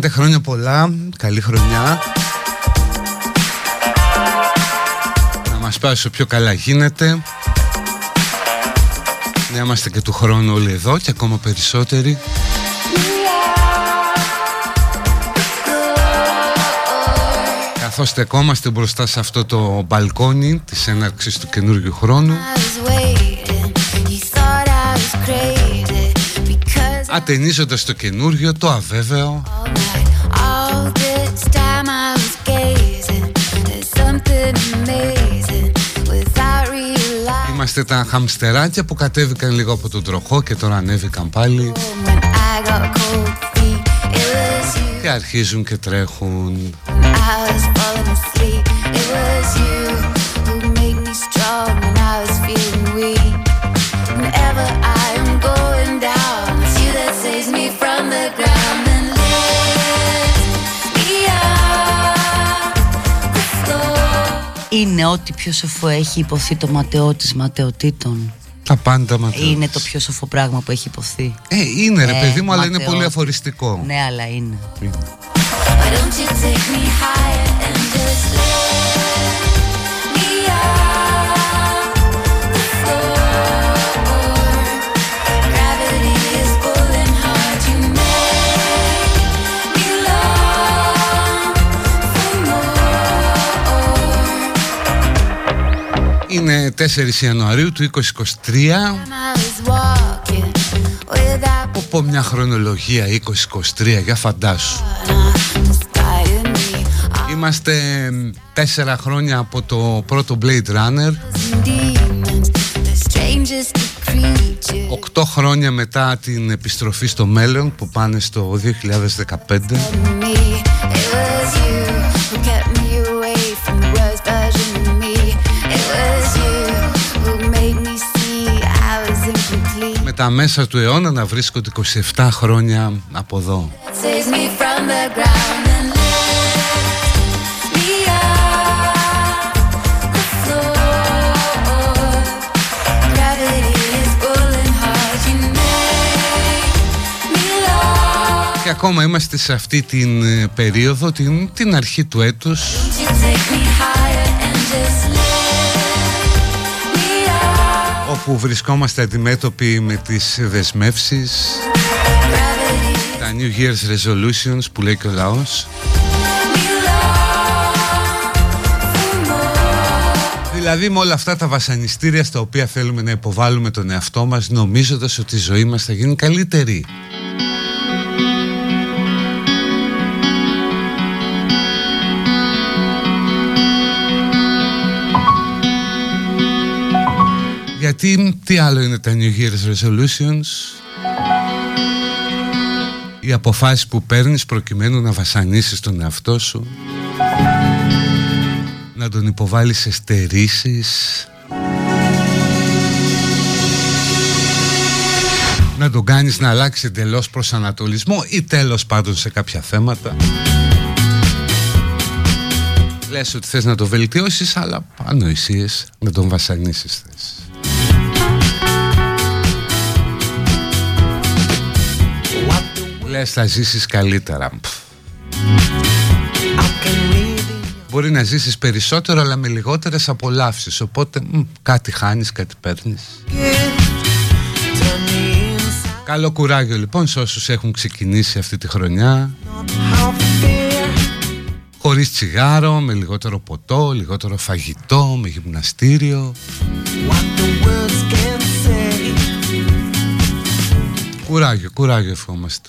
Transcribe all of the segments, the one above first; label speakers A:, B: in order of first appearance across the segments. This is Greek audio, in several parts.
A: κάνετε, χρόνια πολλά, καλή χρονιά. Να μας πάει όσο πιο καλά γίνεται. Να είμαστε και του χρόνου όλοι εδώ και ακόμα περισσότεροι. Καθώς στεκόμαστε μπροστά σε αυτό το μπαλκόνι της έναρξης του καινούργιου χρόνου ατενίζοντας το καινούργιο, το αβέβαιο. Είμαστε τα χαμστεράκια που κατέβηκαν λίγο από τον τροχό και τώρα ανέβηκαν πάλι. Και αρχίζουν και τρέχουν
B: Είναι ό,τι πιο σοφό έχει υποθεί το ματαιό της ματαιοτήτων.
A: Τα πάντα ματαιό.
B: Είναι το πιο σοφό πράγμα που έχει υποθεί.
A: Ε, είναι ρε ε, παιδί μου, αλλά είναι πολύ αφοριστικό.
B: Ναι, αλλά είναι. είναι.
A: Είναι 4 Ιανουαρίου του 2023 Από μια χρονολογία 2023 για φαντάσου. Είμαστε τέσσερα χρόνια από το πρώτο Blade Runner. Οκτώ χρόνια μετά την επιστροφή στο μέλλον που πάνε στο 2015
C: στα μέσα του αιώνα να βρίσκονται 27 χρόνια από εδώ. Και ακόμα είμαστε σε αυτή την ε, περίοδο, την, την αρχή του έτους όπου βρισκόμαστε αντιμέτωποι με τις δεσμεύσεις τα New Year's Resolutions που λέει και ο λαός. Δηλαδή με όλα αυτά τα βασανιστήρια στα οποία θέλουμε να υποβάλουμε τον εαυτό μας νομίζοντας ότι η ζωή μας θα γίνει καλύτερη Γιατί τι άλλο είναι τα New Year's Resolutions; Οι αποφάσεις που παίρνεις προκειμένου να βασανίσεις τον εαυτό σου Να τον υποβάλεις σε στερήσεις Να τον κάνεις να αλλάξει εντελώς προσανατολισμό Ή τέλος πάντων σε κάποια θέματα. Λες ότι θες να το βελτιώσεις Αλλά ανοησίες να τον βασανίσεις θες λες θα ζήσεις καλύτερα Μπορεί να ζήσεις περισσότερο αλλά με λιγότερες απολαύσεις. Οπότε μ, κάτι χάνεις, κάτι παίρνεις. Καλό κουράγιο λοιπόν σε όσους έχουν ξεκινήσει αυτή τη χρονιά. Χωρίς τσιγάρο, με λιγότερο ποτό, λιγότερο φαγητό, με γυμναστήριο. Κουράγιο, κουράγιο ευχόμαστε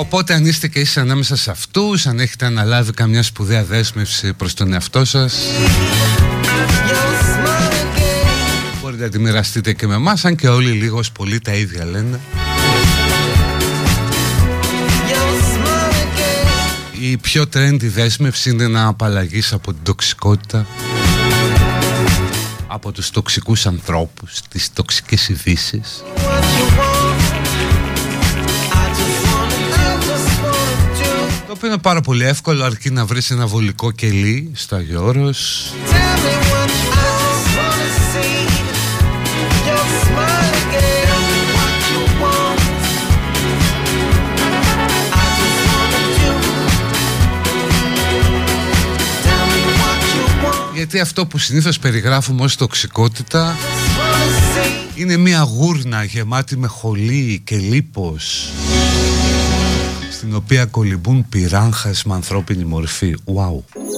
C: Οπότε αν είστε και εσείς ανάμεσα σε αυτούς Αν έχετε αναλάβει καμιά σπουδαία δέσμευση προς τον εαυτό σας Μπορείτε να τη μοιραστείτε και με εμάς Αν και όλοι λίγος πολύ τα ίδια λένε Η πιο trendy δέσμευση είναι να απαλλαγείς από την τοξικότητα από τους τοξικούς ανθρώπους, τις τοξικές ειδήσεις. Το οποίο είναι πάρα πολύ εύκολο αρκεί να βρεις ένα βολικό κελί στο Αγιώρος.
D: Γιατί αυτό που συνήθως περιγράφουμε ως τοξικότητα είναι μια γούρνα γεμάτη με χολή και λίπος στην οποία κολυμπούν πυράγχες με ανθρώπινη μορφή. Wow.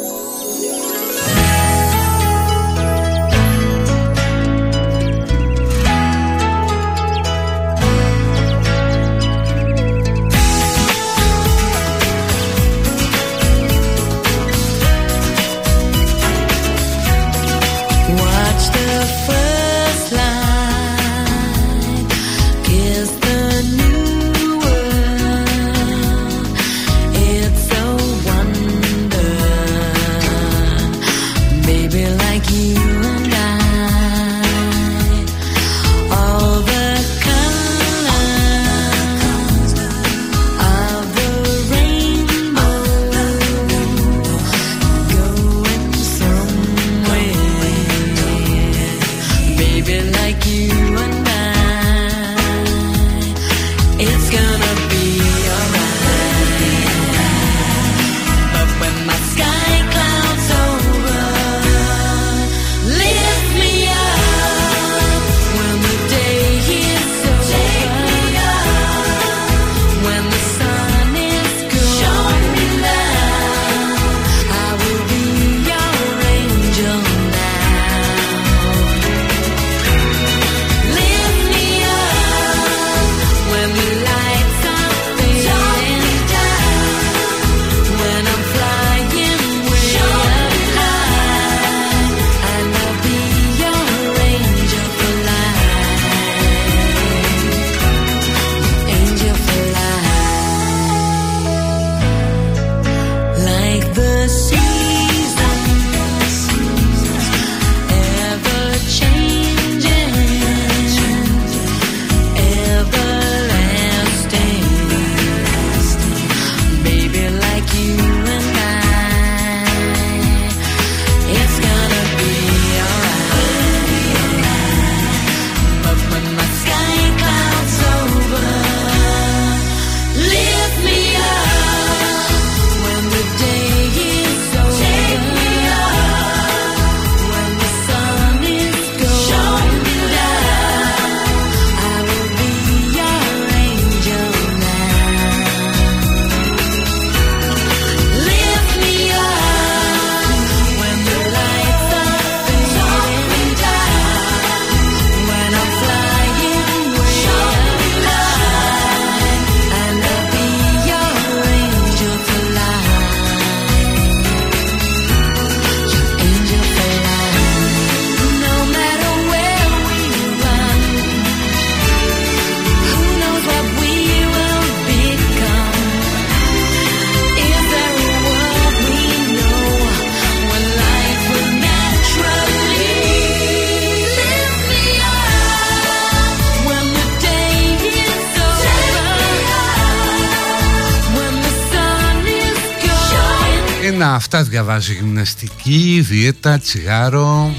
D: Αυτά διαβάζει γυμναστική, δίαιτα, τσιγάρο.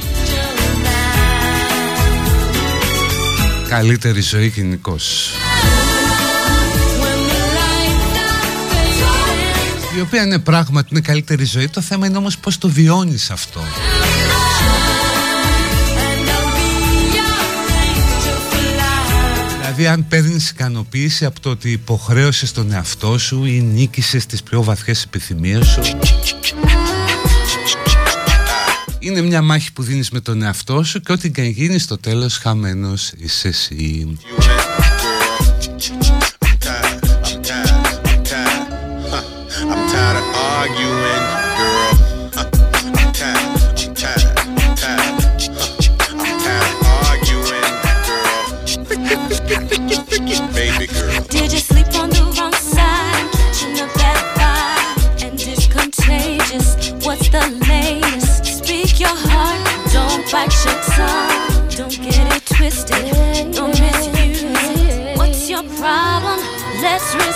D: Καλύτερη ζωή γενικώς. Η οποία είναι πράγματι είναι καλύτερη ζωή. Το θέμα είναι όμως πως το βιώνεις αυτό. Δηλαδή αν παίρνεις ικανοποίηση από το ότι υποχρέωσες τον εαυτό σου ή νίκησες τις πιο βαθιές επιθυμίες σου είναι μια μάχη που δίνεις με τον εαυτό σου και ό,τι και γίνεις στο τέλος χαμένος είσαι εσύ.
E: best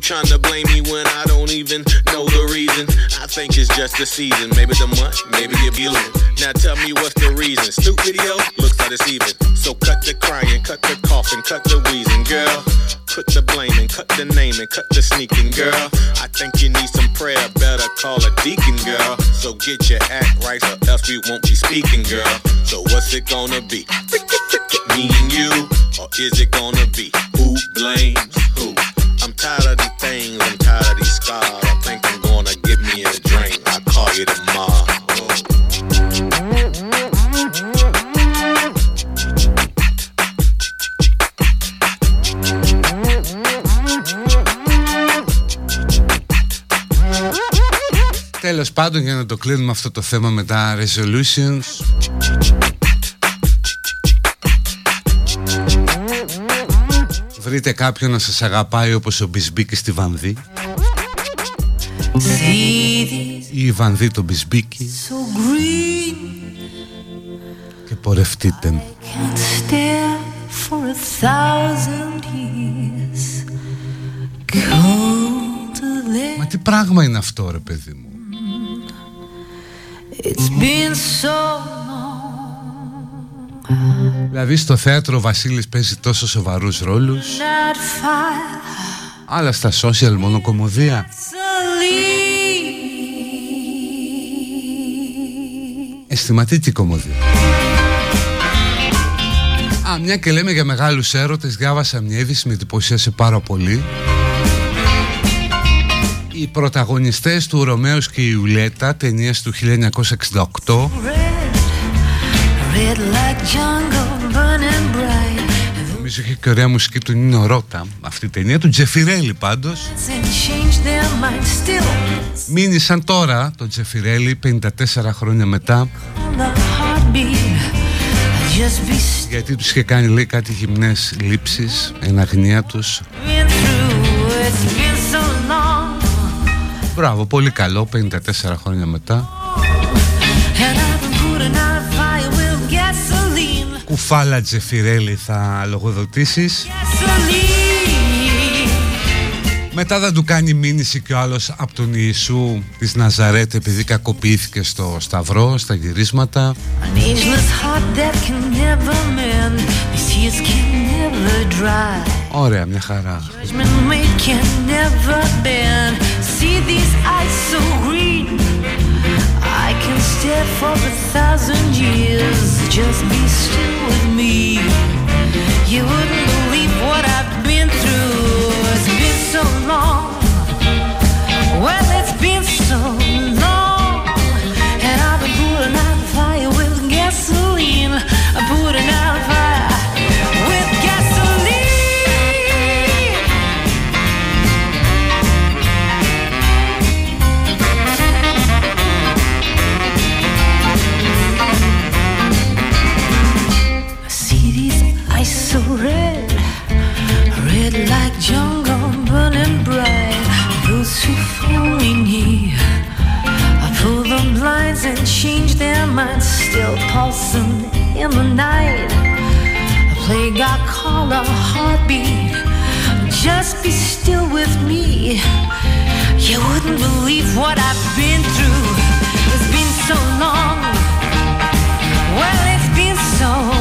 F: trying to blame me when I don't even know the reason? I think it's just the season. Maybe the month, maybe the abusing. Now tell me what's the reason. Stupid video looks like it's even. So cut the crying, cut the coughing, cut the wheezing, girl. Put the blaming, cut the naming, cut the sneaking, girl. I think you need some prayer, better call a deacon, girl. So get your act right, or else we won't be speaking, girl. So what's it gonna be? Me and you, or is it gonna be who blames who? I'm tired of
D: πάντων για να το κλείνουμε αυτό το θέμα με τα resolutions Βρείτε κάποιον να σας αγαπάει όπως ο Μπισμπίκης στη Βανδί Ή η Βανδί το Μπισμπίκη. Και πορευτείτε. Μα τι πράγμα είναι αυτό ρε παιδί μου Δηλαδή στο θέατρο ο Βασίλης παίζει τόσο σοβαρούς ρόλους. Αλλά στα social μόνο κομμωδία. Αισθηματική κομμωδία. Α, μια και λέμε για μεγάλους έρωτες Διάβασα μια είδηση με εντυπωσίασε πάρα πολύ. Οι πρωταγωνιστές του Ρωμαίος και η Ιουλέτα ταινίας του 1968 Νομίζω έχει και ωραία μουσική του Νίνο Ρώτα αυτή η ταινία του Τζεφιρέλη πάντως Μείνησαν τώρα το Τζεφιρέλη 54 χρόνια μετά. Γιατί τους είχε κάνει λέει κάτι γυμνές λήψεις εν αγνία τους. Μπράβο, πολύ καλό, 54 χρόνια μετά Κουφάλα Τζεφιρέλη θα λογοδοτήσεις. Μετά θα του κάνει μήνυση και ο άλλος από τον Ιησού της Ναζαρέτ επειδή κακοποιήθηκε στο Σταυρό, στα γυρίσματα. Ωραία, μια χαρά. I can stare for a thousand years Just be still with me. You wouldn't believe what I've been through. It's been so long. Well, it's been so long. And I've been putting out fire with gasoline. I'm putting out so red, red like jungle burning bright. Those who follow here, I pull the blinds and change their minds.
G: Still pulsing in the night. a plague I call a heartbeat. Just be still with me. You wouldn't believe what I've been through. It's been so long. Well, it's been so.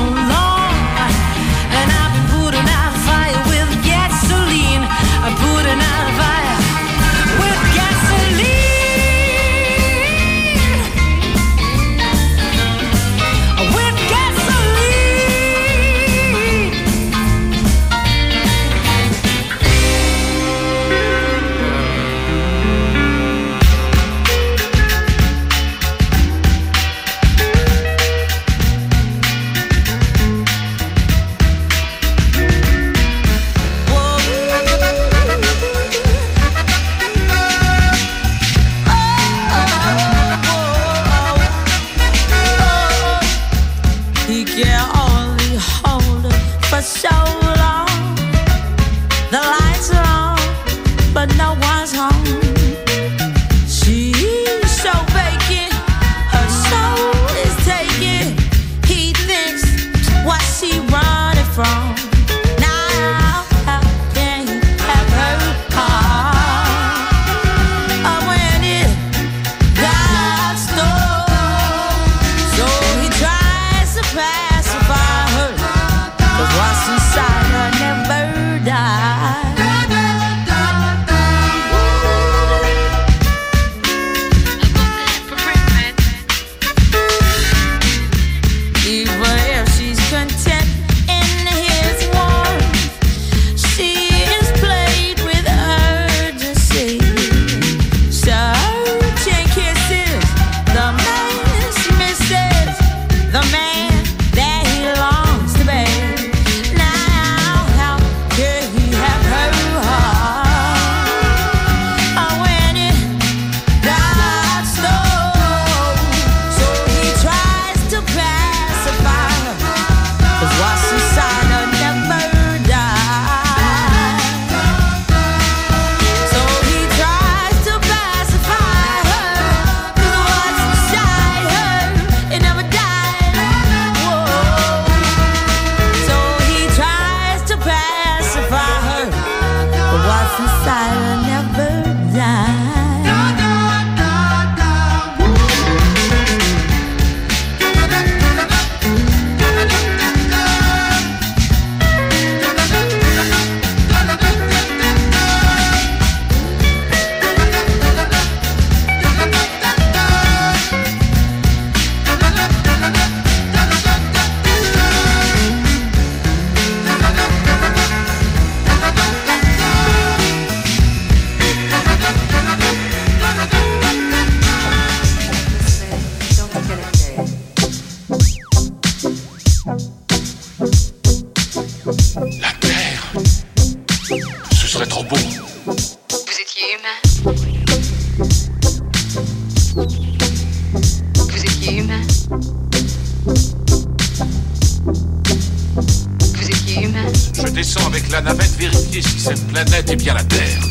H: Je descends avec la navette vérifier si cette planète est bien la Terre.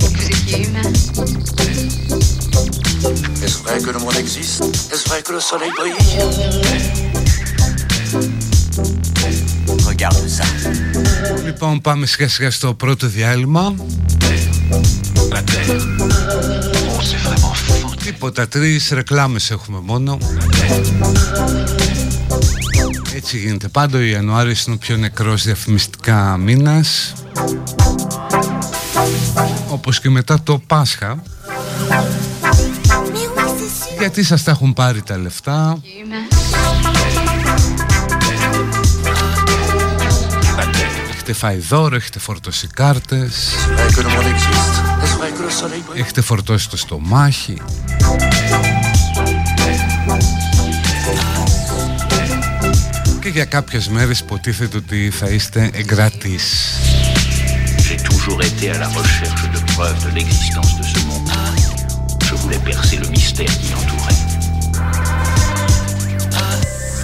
I: Vous étiez humain.
J: Est-ce vrai que le monde existe Est-ce vrai que le soleil brille Regarde ça.
K: Λοιπόν, πάμε σιγά σιγά στο πρώτο διάλειμμα.
H: La Terre. Oh, c'est vraiment fou.
K: Τίποτα, τρεις ρεκλάμες έχουμε μόνο. Έτσι γίνεται πάντα. Ο Ιανουάριος είναι ο πιο νεκρός διαφημιστικά μήνας. Όπως και μετά το Πάσχα. Γιατί σας τα έχουν πάρει τα λεφτά;
I: Humain.
H: La Terre.
K: Έχετε φάει δώρο, έχετε φορτώσει κάρτες.
J: Est-ce vrai que le monde existe Est-ce vrai que le soleil brille
K: Έχετε φορτώσει το στομάχι. Και για κάποιες μέρες υποτίθεται ότι θα είστε εγκρατείς.
L: J'ai toujours été à la recherche de preuves de l'existence de ce monde. Je voulais percer le mystère qui l'entourait.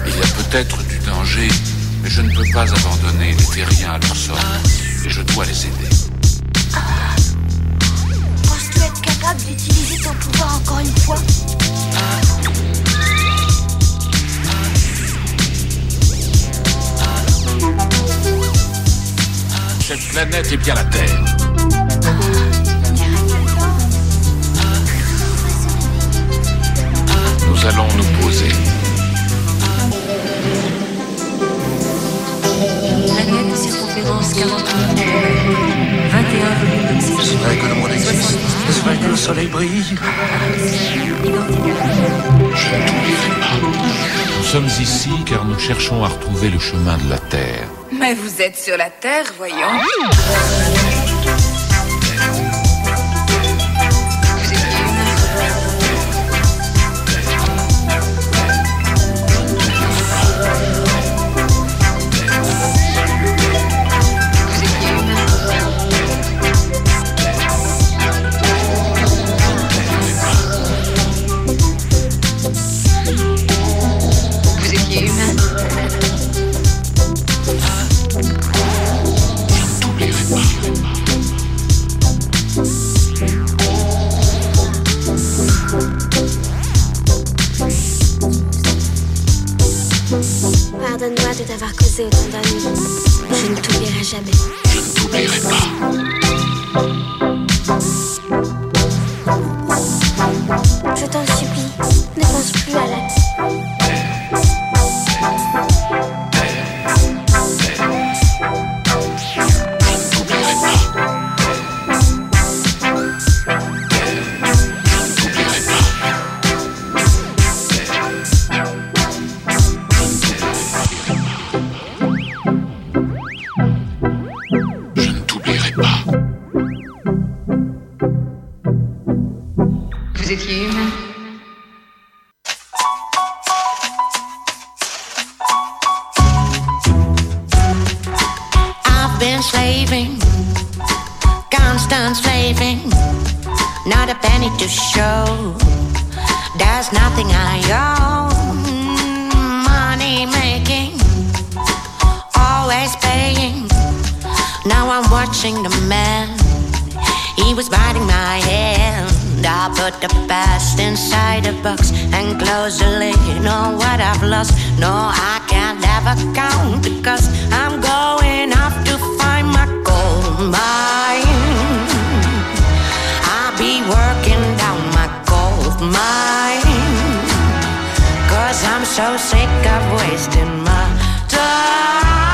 H: Il y a peut-être du danger, mais je ne peux pas abandonner les terriens à leur sort. Et je dois les aider.
M: Penses-tu être capable d'utiliser ton pouvoir encore une fois Cette
H: planète est bien la Terre. Nous allons nous poser.
G: De circonférence 48 21 volumes
J: Est-ce vrai que le monde existe Est-ce vrai que le soleil brille
H: Nous sommes ici car nous cherchons à retrouver le chemin de la Terre.
I: Mais vous êtes sur la Terre, voyons.
M: d'avoir causé autant d'amis. Je ne t'oublierai jamais. Je ne
H: t'oublierai pas.
N: Slaving, constant slaving, not a penny to show. There's nothing I own. Money making, always paying. Now I'm watching the man. He was biting my hand. I put the past inside a box and close the lid on what I've lost. No, I can't ever count because I'm going mine. Cause I'm so sick of wasting my time.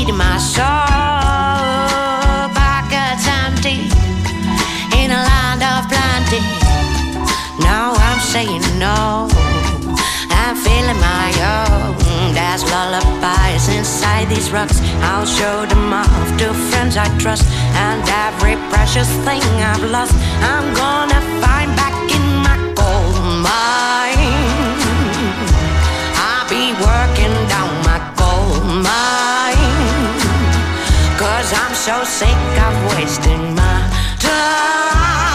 N: Eating my soul. Pockets empty in a land of plenty. Now I'm saying no. I'm feeling my own. There's lullabies inside these rocks. I'll show them off to friends I trust. And every precious thing I've lost, I'm gonna find so sick of wasting my time.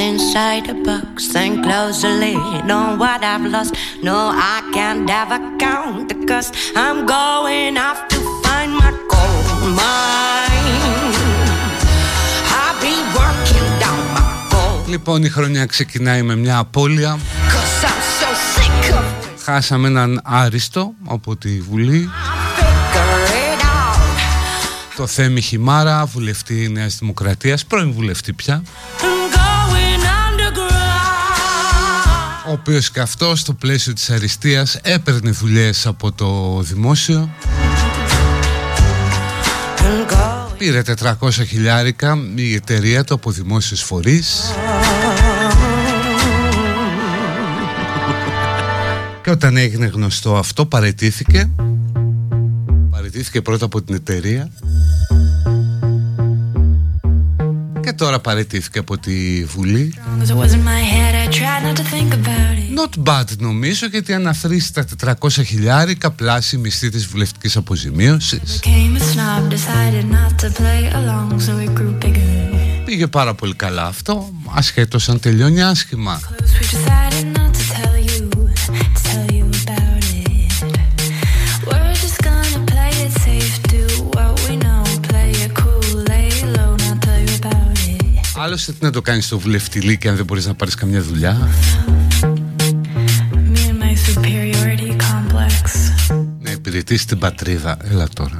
N: Best inside a box and close the lid on what I've lost. No, I can't ever count the cost. I'm going off to find my gold mine. I'll be working down my gold.
K: Λοιπόν, η χρονιά ξεκινάει με μια απώλεια.
N: Cause I'm so sick of
K: Χάσαμε έναν άριστο από τη Βουλή.
N: figure it out.
K: Το Θέμη Χιμάρα, βουλευτή Νέας Δημοκρατίας, πρώην βουλευτή πια. ο οποίος και αυτός στο πλαίσιο της αριστείας έπαιρνε δουλειές από το δημόσιο. Πήρε 400 χιλιάρικα η εταιρεία του από δημόσιους φορείς. Και όταν έγινε γνωστό αυτό παρετήθηκε. Παρετήθηκε πρώτα από την εταιρεία. Και τώρα παραιτήθηκε από τη Βουλή. Not bad νομίζω γιατί αναθρήσει τα 400 χιλιάρικα πλάση μισθή της βουλευτικής αποζημίωσης. Πήγε πάρα πολύ καλά αυτό ασχέτως αν τελειώνει άσχημα Άλλωστε τι να το κάνεις στο βουλευτηλίκι αν δεν μπορείς να πάρεις καμιά δουλειά; Να υπηρετήσεις την πατρίδα. Έλα τώρα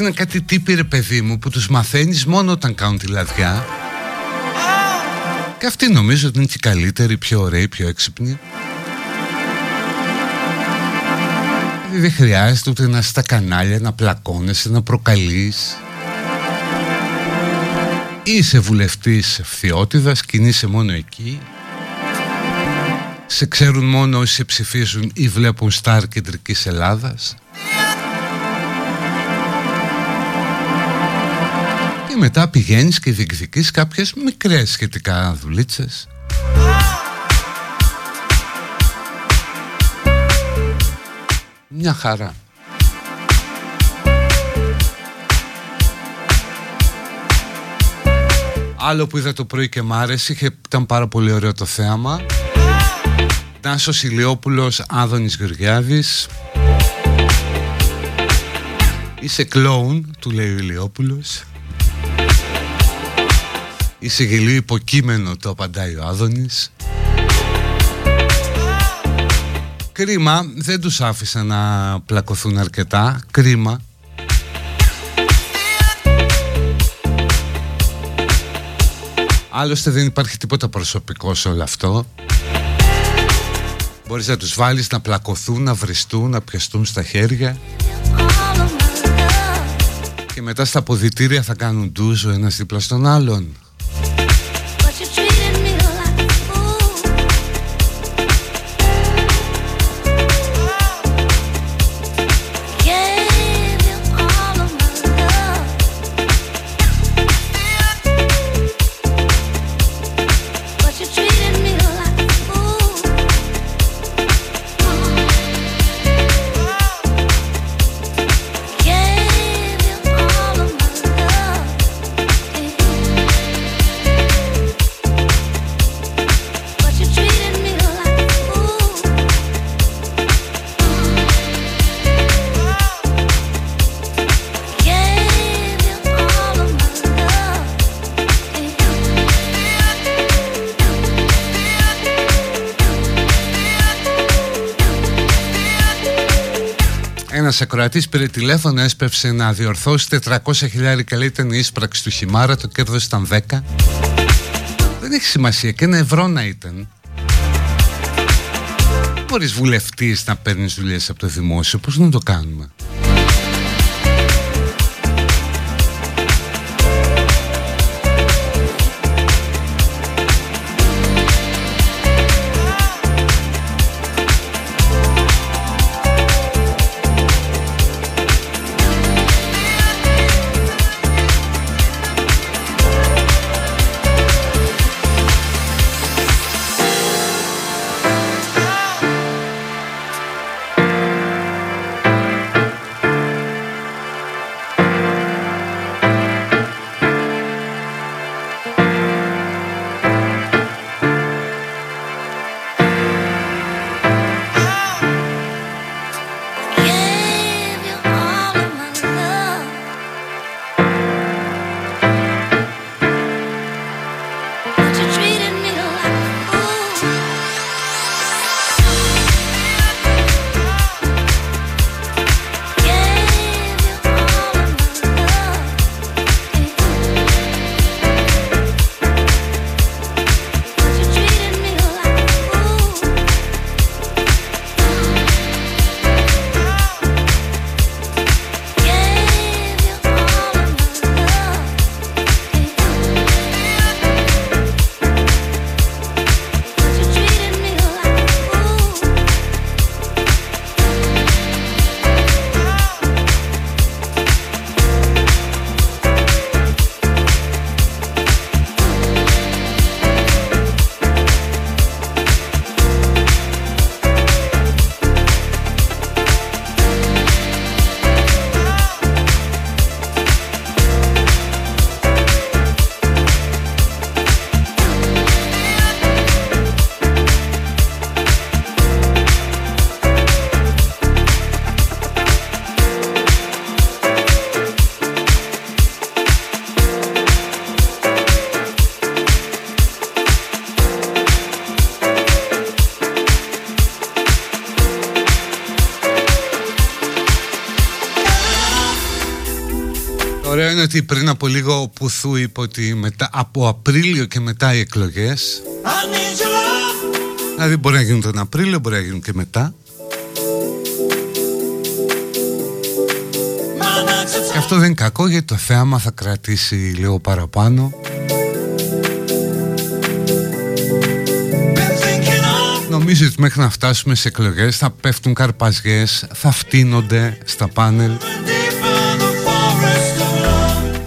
K: είναι κάτι τύποι ρε παιδί μου που τους μαθαίνεις μόνο όταν κάνουν τη λαδιά. Και αυτοί νομίζω ότι είναι και καλύτεροι, πιο ωραίοι, πιο έξυπνοι. Δηλαδή δεν χρειάζεται ούτε να είσαι στα κανάλια, να πλακώνεσαι, να προκαλείς. Είσαι βουλευτής φθιώτιδας, κινείσαι μόνο εκεί. Σε ξέρουν μόνο όσοι σε ψηφίζουν ή βλέπουν στάρ κεντρικής Ελλάδας μετά πηγαίνεις και διεκδικείς κάποιες μικρές σχετικά δουλίτσες. Μια χαρά. Άλλο που είδα το πρωί και μ' άρεσε Ήταν πάρα πολύ ωραίο το θέαμα. Τάσος Ηλιόπουλος Άδωνης Γεωργιάδης. Είσαι κλόουν, του λέει ο Ηλιόπουλος Είσαι γελίο υποκείμενο το απαντάει ο Άδωνης. Κρίμα δεν τους άφησα να πλακωθούν αρκετά. Κρίμα. Άλλωστε δεν υπάρχει τίποτα προσωπικό σε όλο αυτό. Μπορείς να τους βάλεις να πλακωθούν, να βριστούν, να πιαστούν στα χέρια. Και μετά στα αποδητήρια θα κάνουν ντουζ ο ένας δίπλα στον άλλον ακροατής πήρε τηλέφωνο, έσπευσε να διορθώσει 400 χιλιάρικα λέει ήταν η ίσπραξη του χυμάρα, το κέρδος ήταν 10. Δεν έχει σημασία και ένα ευρώ να ήταν. Δεν μπορείς βουλευτής να παίρνεις δουλειές από το δημόσιο, πώς να το κάνουμε; Ότι πριν από λίγο ο Πουθού είπε ότι μετά, από Απρίλιο και μετά οι εκλογές Δηλαδή μπορεί να γίνουν τον Απρίλιο, μπορεί να γίνουν και μετά. Και αυτό δεν είναι κακό γιατί το θέαμα θα κρατήσει λίγο παραπάνω. Νομίζω ότι μέχρι να φτάσουμε σε εκλογές θα πέφτουν καρπαζιές, θα φτύνονται στα πάνελ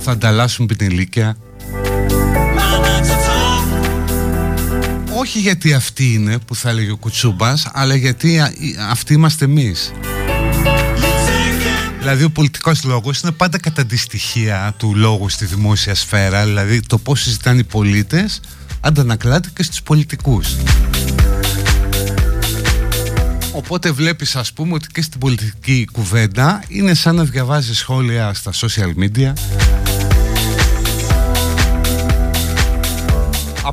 K: θα ανταλλάσσουν πινελίκια. Όχι γιατί αυτοί είναι που θα έλεγε ο Κουτσούμπας αλλά γιατί αυτοί είμαστε εμείς. Δηλαδή ο πολιτικός λόγος είναι πάντα κατά τη στοιχεία του λόγου στη δημόσια σφαίρα. Δηλαδή το πώς συζητάνε οι πολίτες αντανακλάται και στους πολιτικούς. Οπότε βλέπεις ας πούμε ότι και στην πολιτική κουβέντα είναι σαν να διαβάζεις σχόλια στα social media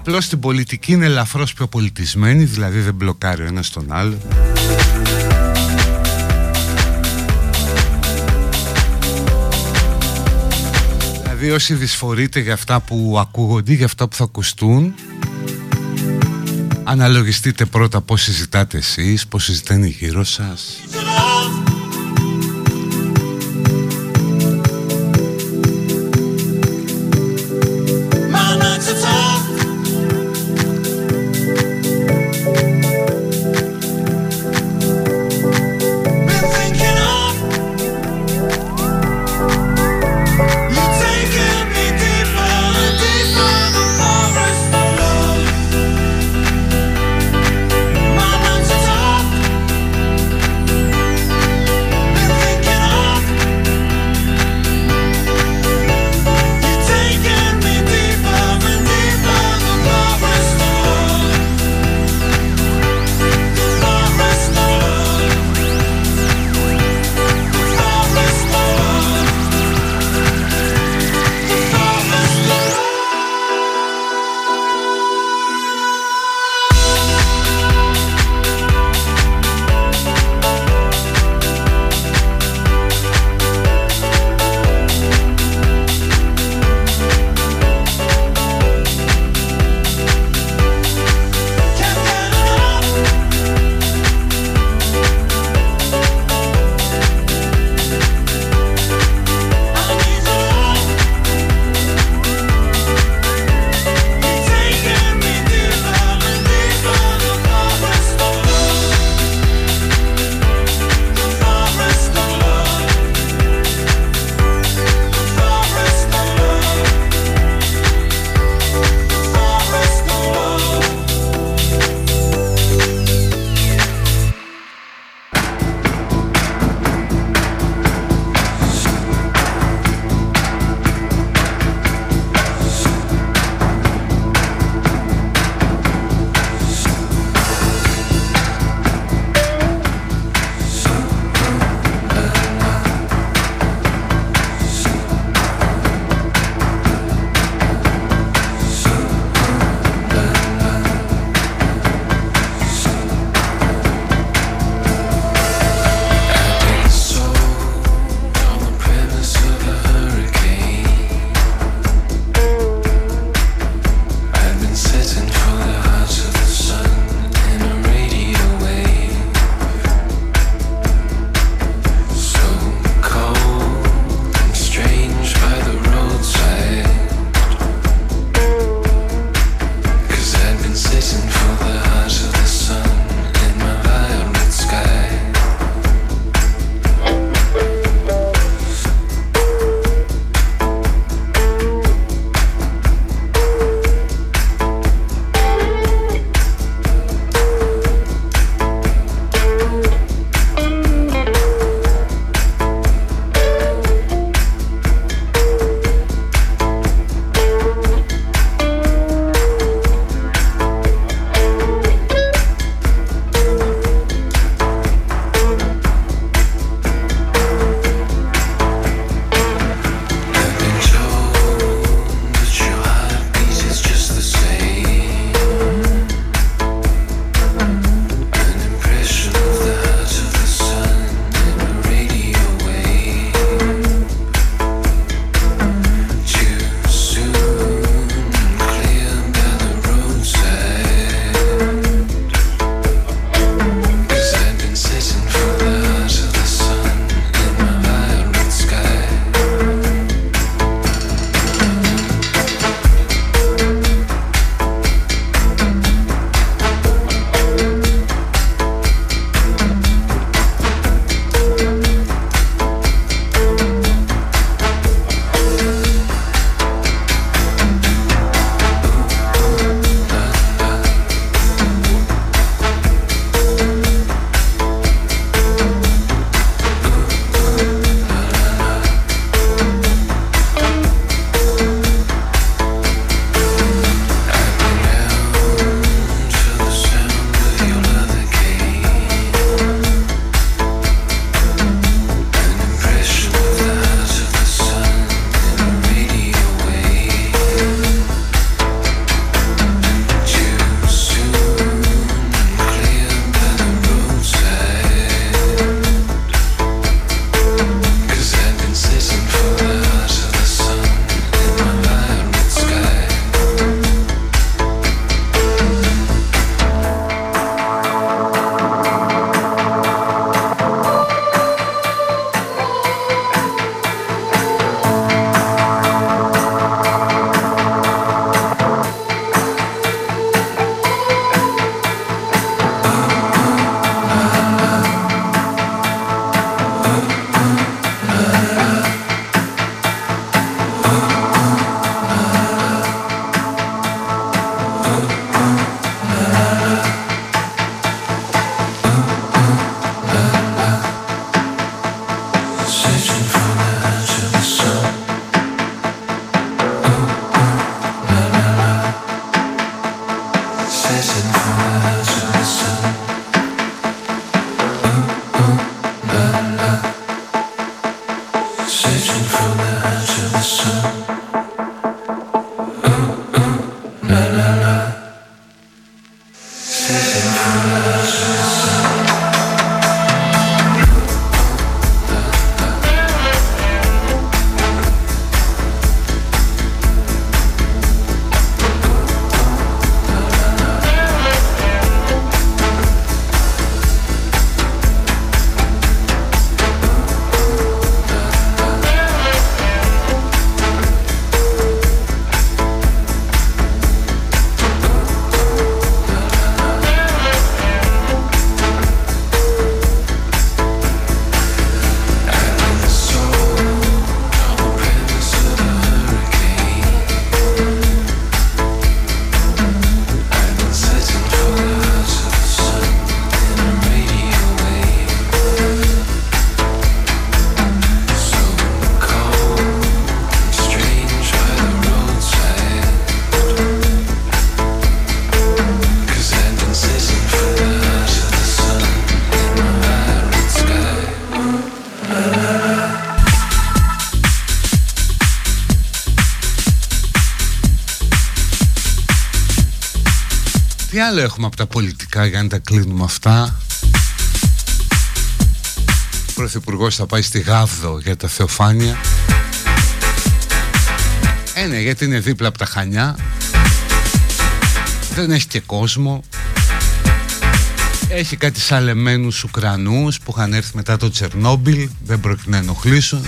K: Απλώς στην πολιτική είναι ελαφρώς πιο πολιτισμένη Δηλαδή δεν μπλοκάρει ο ένας τον άλλο. Δηλαδή όσοι δυσφορείτε για αυτά που ακούγονται Για αυτά που θα ακουστούν Αναλογιστείτε πρώτα πώς συζητάτε εσείς Πώς συζητάνε γύρω σας
D: άλλο έχουμε από τα πολιτικά για να τα κλείνουμε αυτά. Ο Πρωθυπουργός θα πάει στη Γάβδο για τα Θεοφάνεια. Ε ναι γιατί είναι δίπλα από τα Χανιά. Δεν έχει και κόσμο. Έχει κάτι σαλεμένους Ουκρανούς που είχαν έρθει μετά το Τσερνόμπιλ Δεν πρόκειται να ενοχλήσουν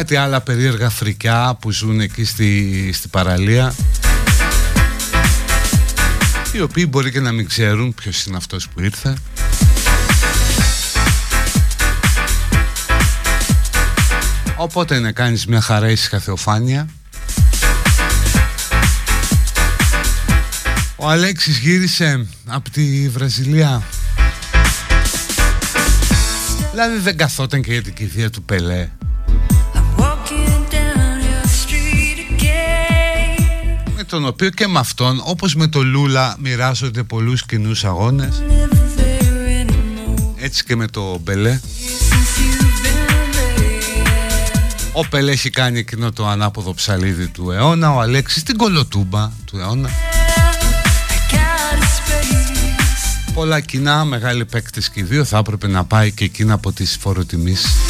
D: κάτι άλλα περίεργα φρικιά που ζουν εκεί στη, στη παραλία οι οποίοι μπορεί και να μην ξέρουν ποιος είναι αυτός που ήρθε. Οπότε να κάνεις μια χαρά ήσυχα θεοφάνεια Ο Αλέξης γύρισε από τη Βραζιλία. Δηλαδή δεν καθόταν και για την κηδεία του Πελέ τον οποίο και με αυτόν όπως με το Λούλα μοιράζονται πολλούς κοινούς αγώνες. Έτσι και με το Μπελέ. Ο Πελέ έχει κάνει εκείνο το ανάποδο ψαλίδι του αιώνα ο Αλέξης την κολοτούμπα του αιώνα. Πολλά κοινά, μεγάλοι παίκτες και οι δύο θα έπρεπε να πάει και εκείνα από τις φοροτιμήσεις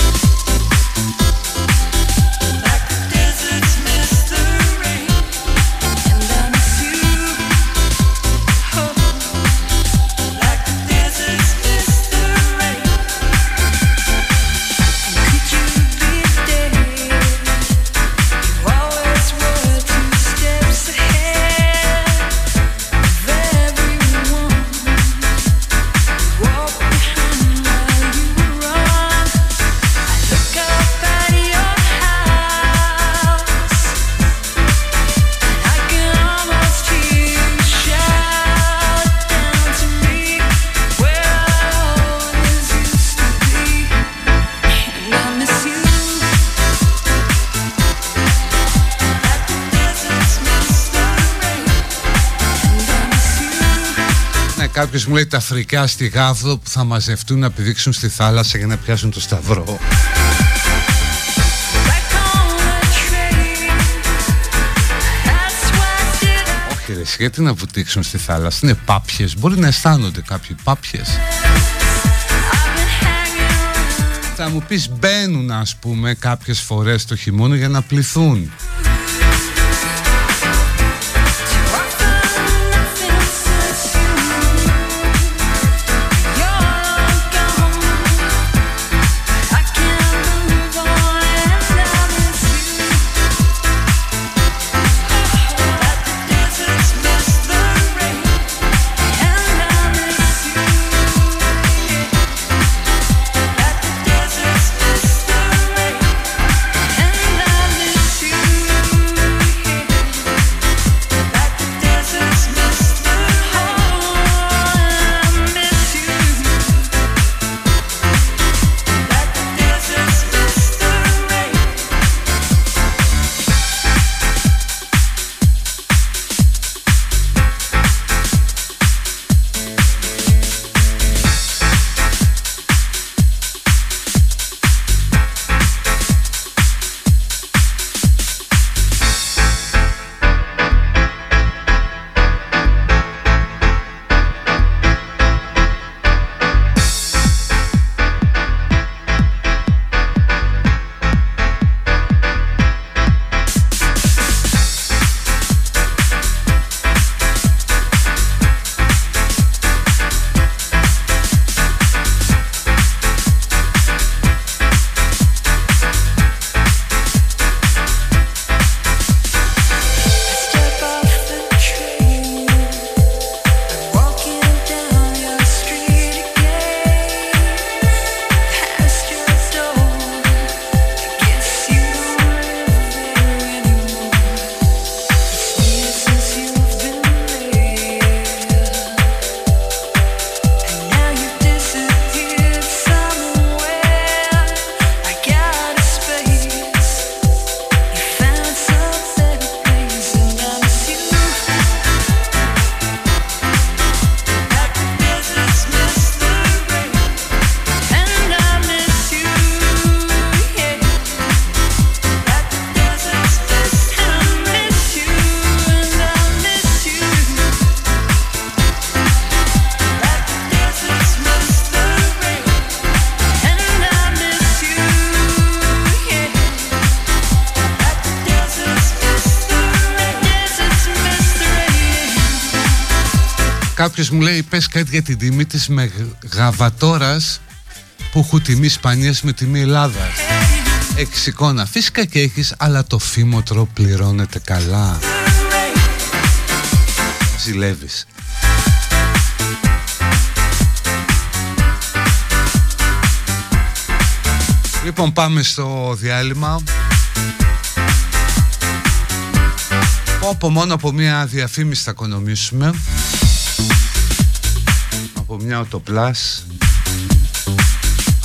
D: Κάποιος μου λέει τα φρικά στη Γάβδο που θα μαζευτούν να πηδήξουν στη θάλασσα για να πιάσουν το σταυρό. Όχι ρε, γιατί να βουτήξουν στη θάλασσα, είναι πάπιες, μπορεί να αισθάνονται κάποιοι πάπιες. Θα μου πεις μπαίνουν ας πούμε κάποιες φορές το χειμώνα για να πληθούν.
O: Κάποιος μου λέει πες κάτι για την τιμή της με γαβατόρας που έχουν τιμή Ισπανίας με τιμή Ελλάδας Εξικόνα φυσικά και έχεις αλλά το φήμοτρο πληρώνεται καλά. Ζηλεύεις. Λοιπόν πάμε στο διάλειμμα. Όπου μόνο από μια διαφήμιση θα οικονομήσουμε Από μια οτοπλάς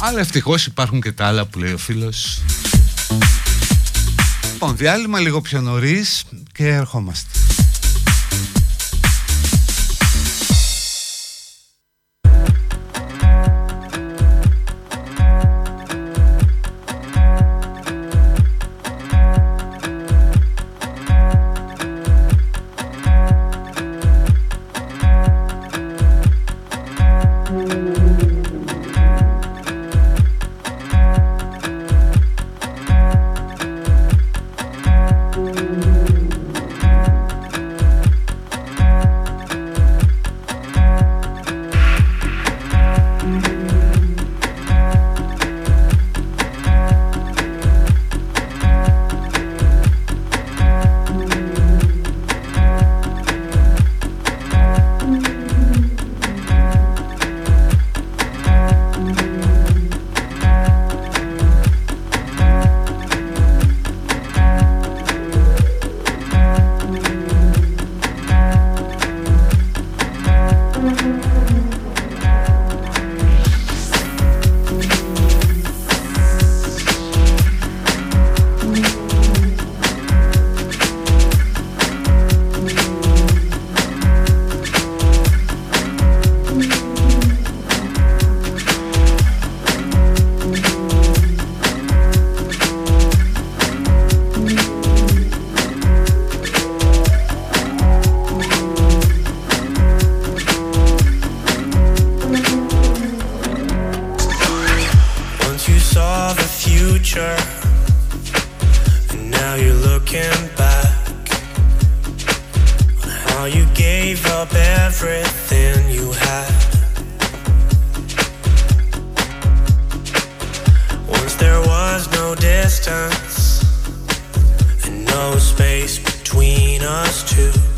O: Αλλά ευτυχώς υπάρχουν και τα άλλα που λέει ο φίλος. Λοιπόν διάλειμμα λίγο πιο νωρίς και ερχόμαστε no distance and no space between us two.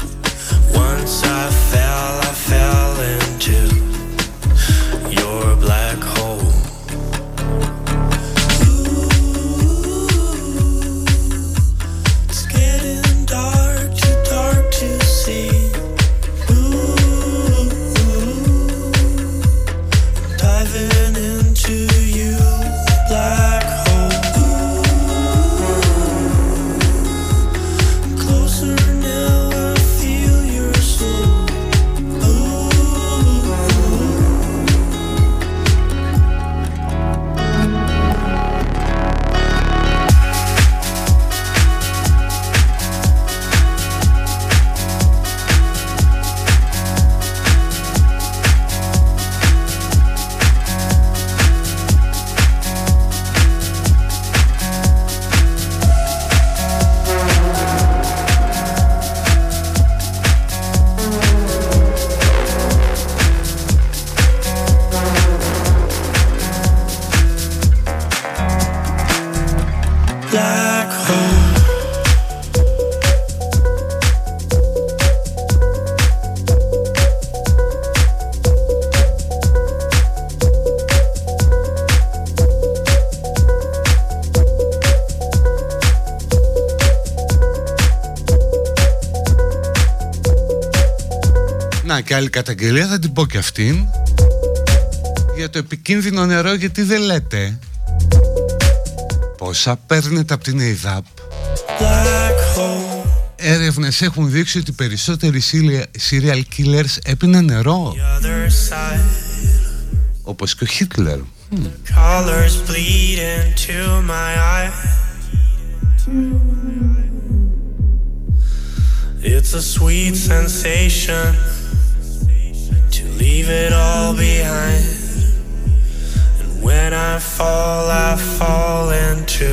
O: Άλλη καταγγελία θα την πω και αυτήν. Για το επικίνδυνο νερό γιατί δεν λέτε. Πόσα παίρνετε από την ΕΙΔΑΠ. Έρευνες έχουν δείξει ότι περισσότεροι serial killers έπιναν νερό. Όπως και ο Χίτλερ. It's a sweet sensation leave it all behind. And when I fall, I fall into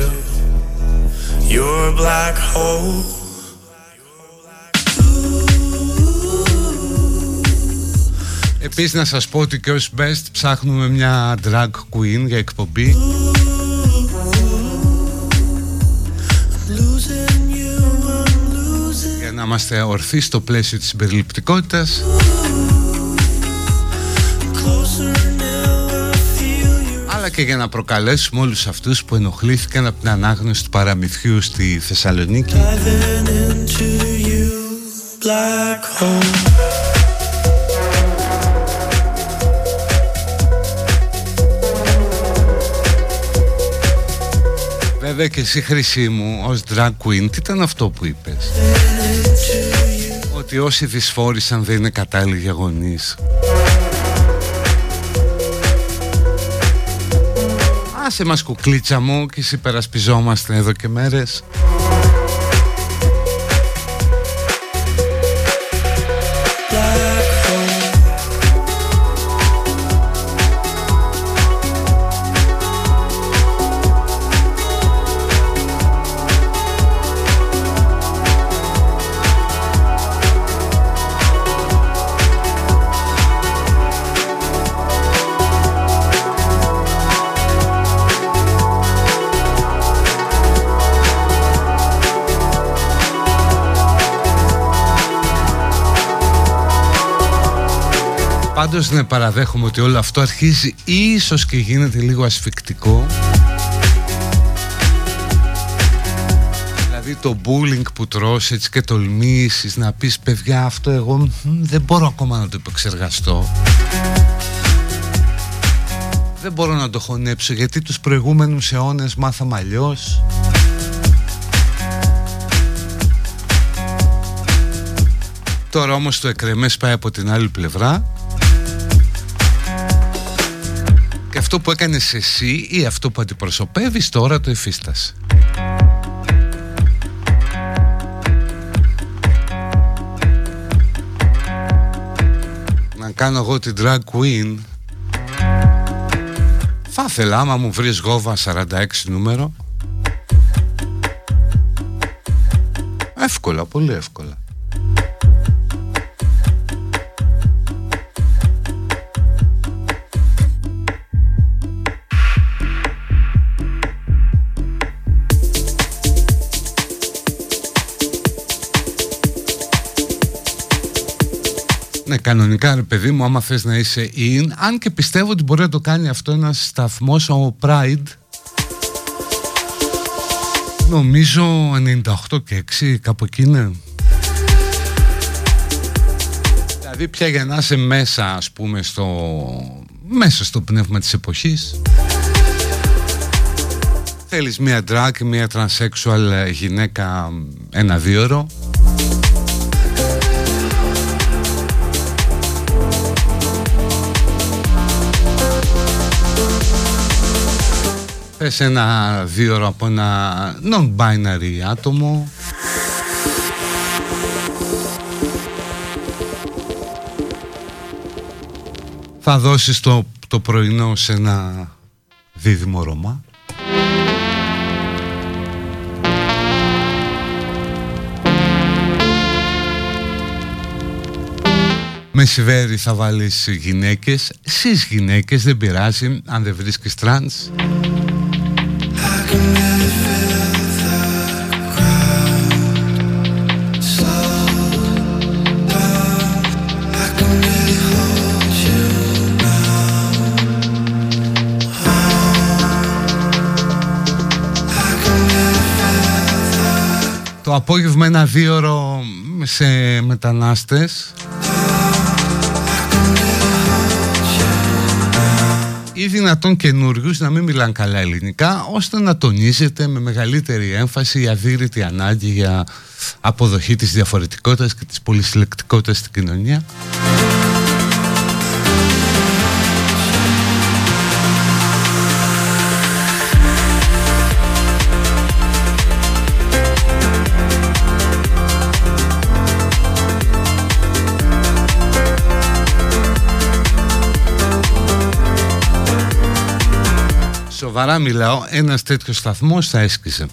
O: your black hole.
K: Επίσης να σας πω ότι και ως best ψάχνουμε μια drag queen για εκπομπή για να είμαστε ορθοί στο πλαίσιο της συμπεριληπτικότητας και για να προκαλέσουμε όλους αυτούς που ενοχλήθηκαν από την ανάγνωση του παραμυθιού στη Θεσσαλονίκη. Βέβαια και εσύ χρυσή μου ως drag queen τι ήταν αυτό που είπες; Ότι όσοι δυσφόρησαν δεν είναι κατάλληλοι για Άσε μας κουκλίτσα μου και συμπερασπιζόμαστε εδώ και μέρες Πάντως ναι παραδέχομαι ότι όλο αυτό αρχίζει ίσως και γίνεται λίγο ασφικτικό. Δηλαδή το bullying που τρως έτσι και τολμήσεις να πεις παιδιά αυτό εγώ δεν μπορώ ακόμα να το επεξεργαστώ Δεν μπορώ να το χωνέψω γιατί τους προηγούμενους αιώνες μάθαμε αλλιώς. Τώρα όμως το εκρεμές πάει από την άλλη πλευρά αυτό που έκανες εσύ ή αυτό που αντιπροσωπεύεις τώρα το εφίστας. Να κάνω εγώ την drag queen Θα ήθελα άμα μου βρεις γόβα 46 νούμερο Εύκολα, πολύ εύκολα κανονικά ρε παιδί μου, άμα θες να είσαι in, αν και πιστεύω ότι μπορεί να το κάνει αυτό ένας σταθμός, ο Pride, νομίζω 98 και 6, κάπου εκεί είναι. Δηλαδή πια για να είσαι μέσα, ας πούμε, στο, μέσα στο πνεύμα της εποχής, θέλεις μία drag, μία transsexual γυναίκα ένα δύο Πες ένα δύο από ένα non-binary άτομο. Θα δώσεις το, το πρωινό σε ένα δίδυμο Ρομά. Μεσημέρι θα βάλεις γυναίκες. Σεις γυναίκες δεν πειράζει Αν δεν βρίσκεις τρανς απόγευμα ένα δύο σε μετανάστες ή δυνατόν καινούριους να μην μιλάνε καλά ελληνικά ώστε να τονίζεται με μεγαλύτερη έμφαση η αδύρυτη ανάγκη για αποδοχή της διαφορετικότητας και της πολυσυλλεκτικότητας στην κοινωνία. Σοβαρά μιλάω, ένας τέτοιος σταθμός θα έσκησε.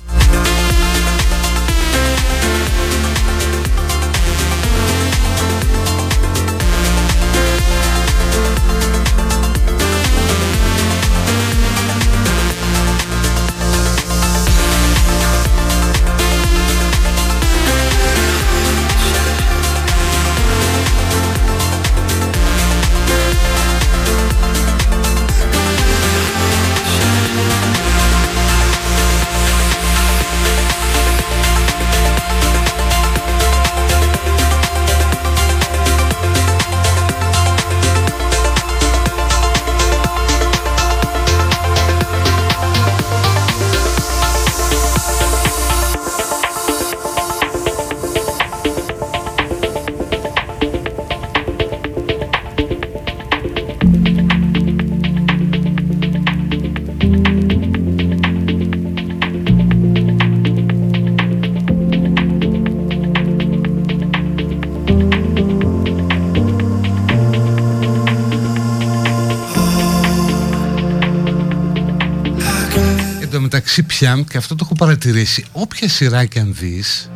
K: Μεταξύ πια και αυτό το έχω παρατηρήσει όποια σειρά και αν δεις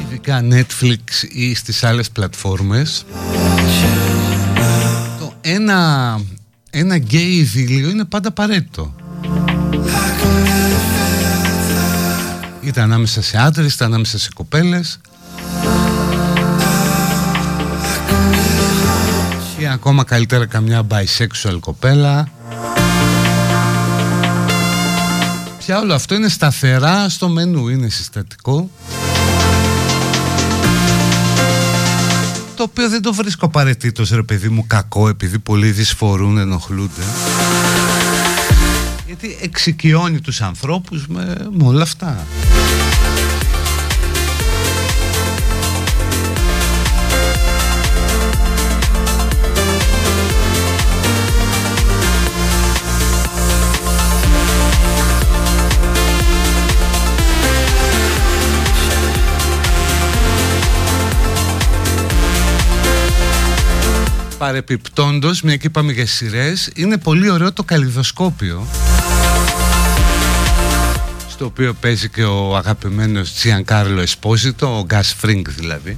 K: ειδικά Netflix ή στις άλλες πλατφόρμες το ένα, ένα γκέι ειδήλιο είναι πάντα απαραίτητο. Είτε ανάμεσα σε άντρες είτε ανάμεσα σε κοπέλες. Ή ακόμα καλύτερα καμιά bisexual κοπέλα πια όλο αυτό είναι σταθερά στο μενού, είναι συστατικό. Το οποίο δεν το βρίσκω απαραίτητος ρε παιδί μου κακό επειδή πολλοί δυσφορούν, ενοχλούνται. Γιατί εξοικειώνει τους ανθρώπους με, με όλα αυτά. Παρεπιπτόντος, μια και είπαμε για σειρές, είναι πολύ ωραίο το καλλιδοσκόπιο στο οποίο παίζει και ο αγαπημένος Τσιαν Κάρλο Εσπόζητο, ο Γκάς Φρίνγκ δηλαδή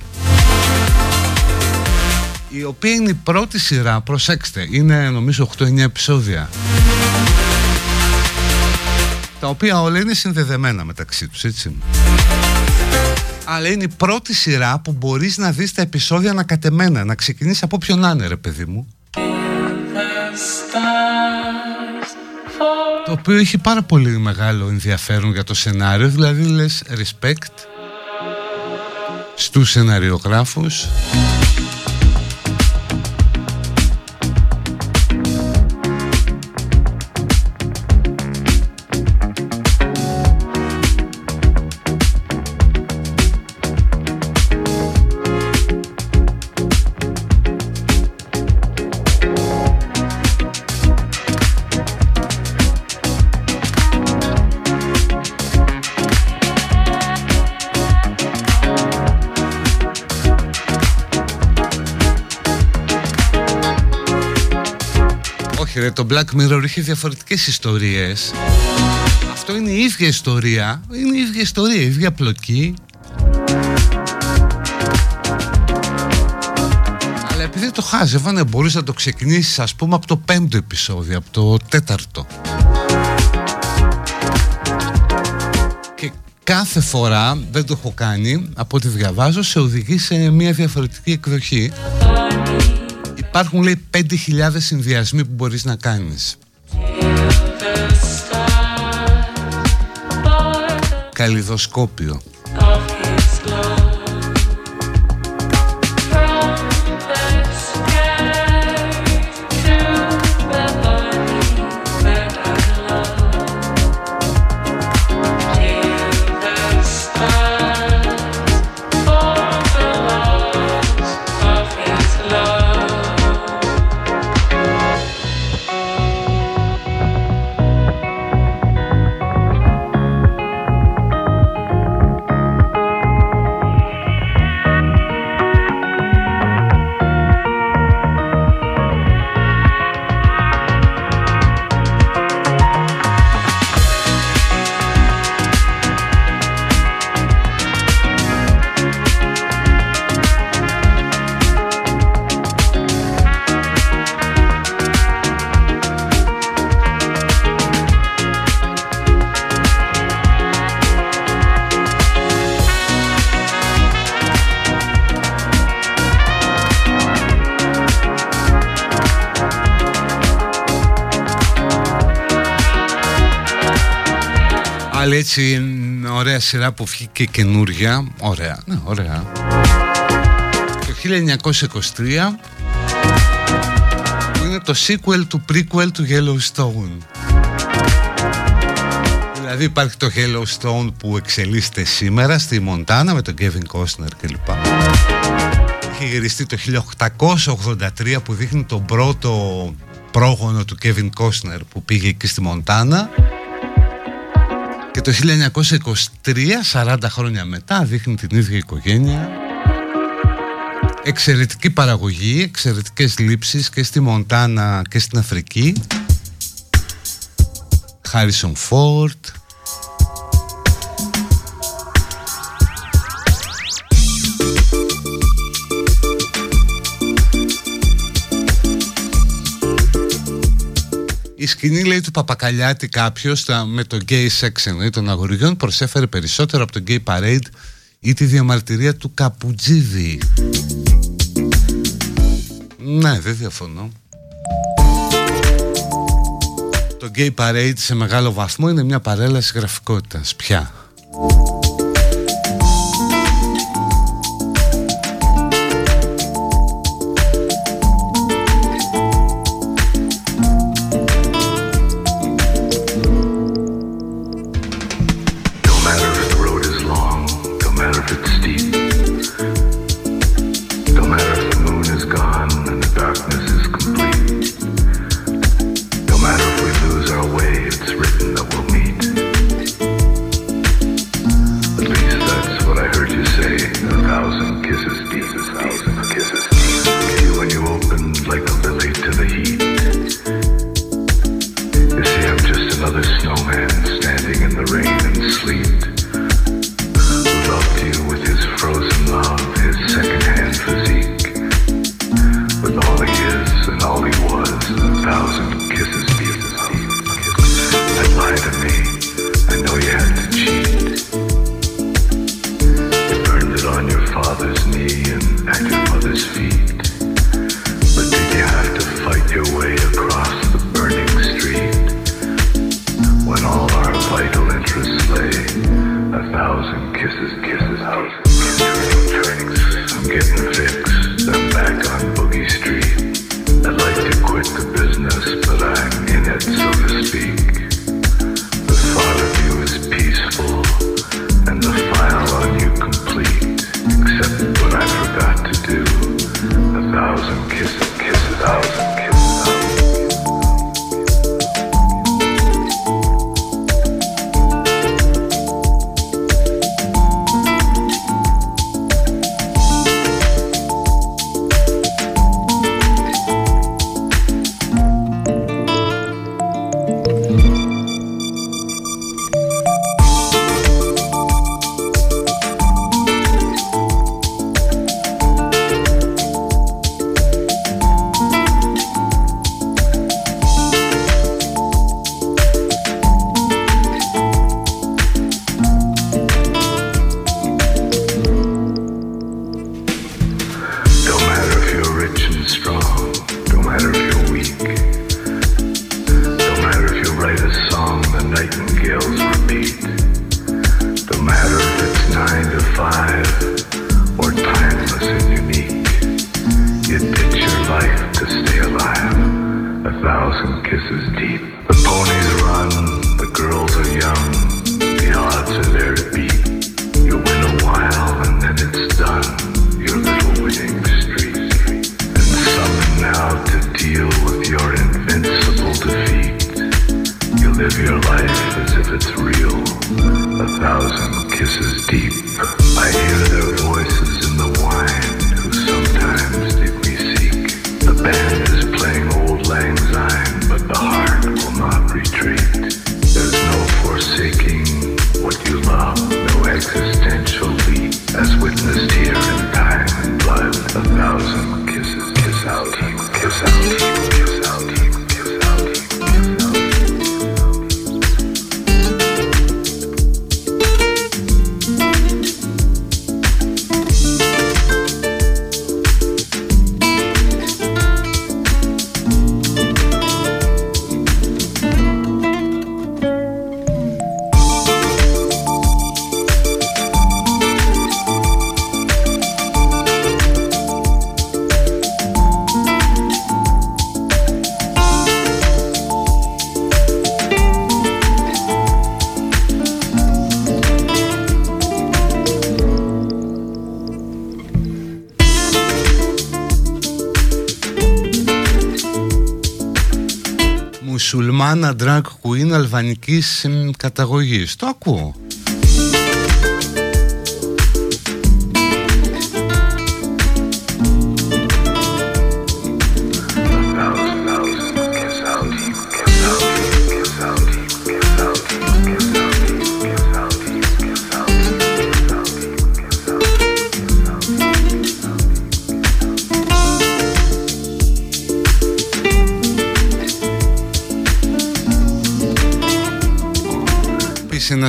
K: η οποία είναι η πρώτη σειρά, προσέξτε, είναι νομίζω 8-9 επεισόδια τα οποία όλα είναι συνδεδεμένα μεταξύ τους, έτσι αλλά είναι η πρώτη σειρά που μπορείς να δεις τα επεισόδια ανακατεμένα, να ξεκινήσεις από ποιον να είναι ρε παιδί μου. Το οποίο έχει πάρα πολύ μεγάλο ενδιαφέρον για το σενάριο, δηλαδή λες respect στους σεναριογράφους το Black Mirror είχε διαφορετικές ιστορίες. Αυτό είναι η ίδια ιστορία Είναι η ίδια ιστορία, η ίδια πλοκή. Αλλά επειδή το χάζευανε μπορείς να το ξεκινήσεις ας πούμε από το πέμπτο επεισόδιο Από το τέταρτο. Και κάθε φορά, δεν το έχω κάνει Από ό,τι διαβάζω σε οδηγεί σε μια διαφορετική εκδοχή Υπάρχουν λέει 5.000 συνδυασμοί που μπορείς να κάνεις. Καλλιδοσκόπιο ωραία σειρά που βγήκε καινούρια. Ωραία, ναι, ωραία. Το 1923 Που είναι το sequel του prequel του Yellowstone. Δηλαδή υπάρχει το Yellowstone που εξελίσσεται σήμερα στη Μοντάνα με τον Kevin Costner κλπ. Είχε γυριστεί το 1883 που δείχνει τον πρώτο πρόγονο του Kevin Costner που πήγε εκεί στη Μοντάνα και το 1923, 40 χρόνια μετά, δείχνει την ίδια οικογένεια. Εξαιρετική παραγωγή, εξαιρετικές λήψεις και στη Μοντάνα και στην Αφρική.
P: Χάρισον Φόρτ σκηνή λέει του Παπακαλιάτη κάποιος με το gay section των αγοριών προσέφερε περισσότερο από το gay parade ή τη διαμαρτυρία του Καπουτζίδη. Ναι, δεν διαφωνώ. Το gay parade σε μεγάλο βαθμό είναι μια παρέλαση γραφικότητας πια. Αλβανικής καταγωγής. Το ακούω.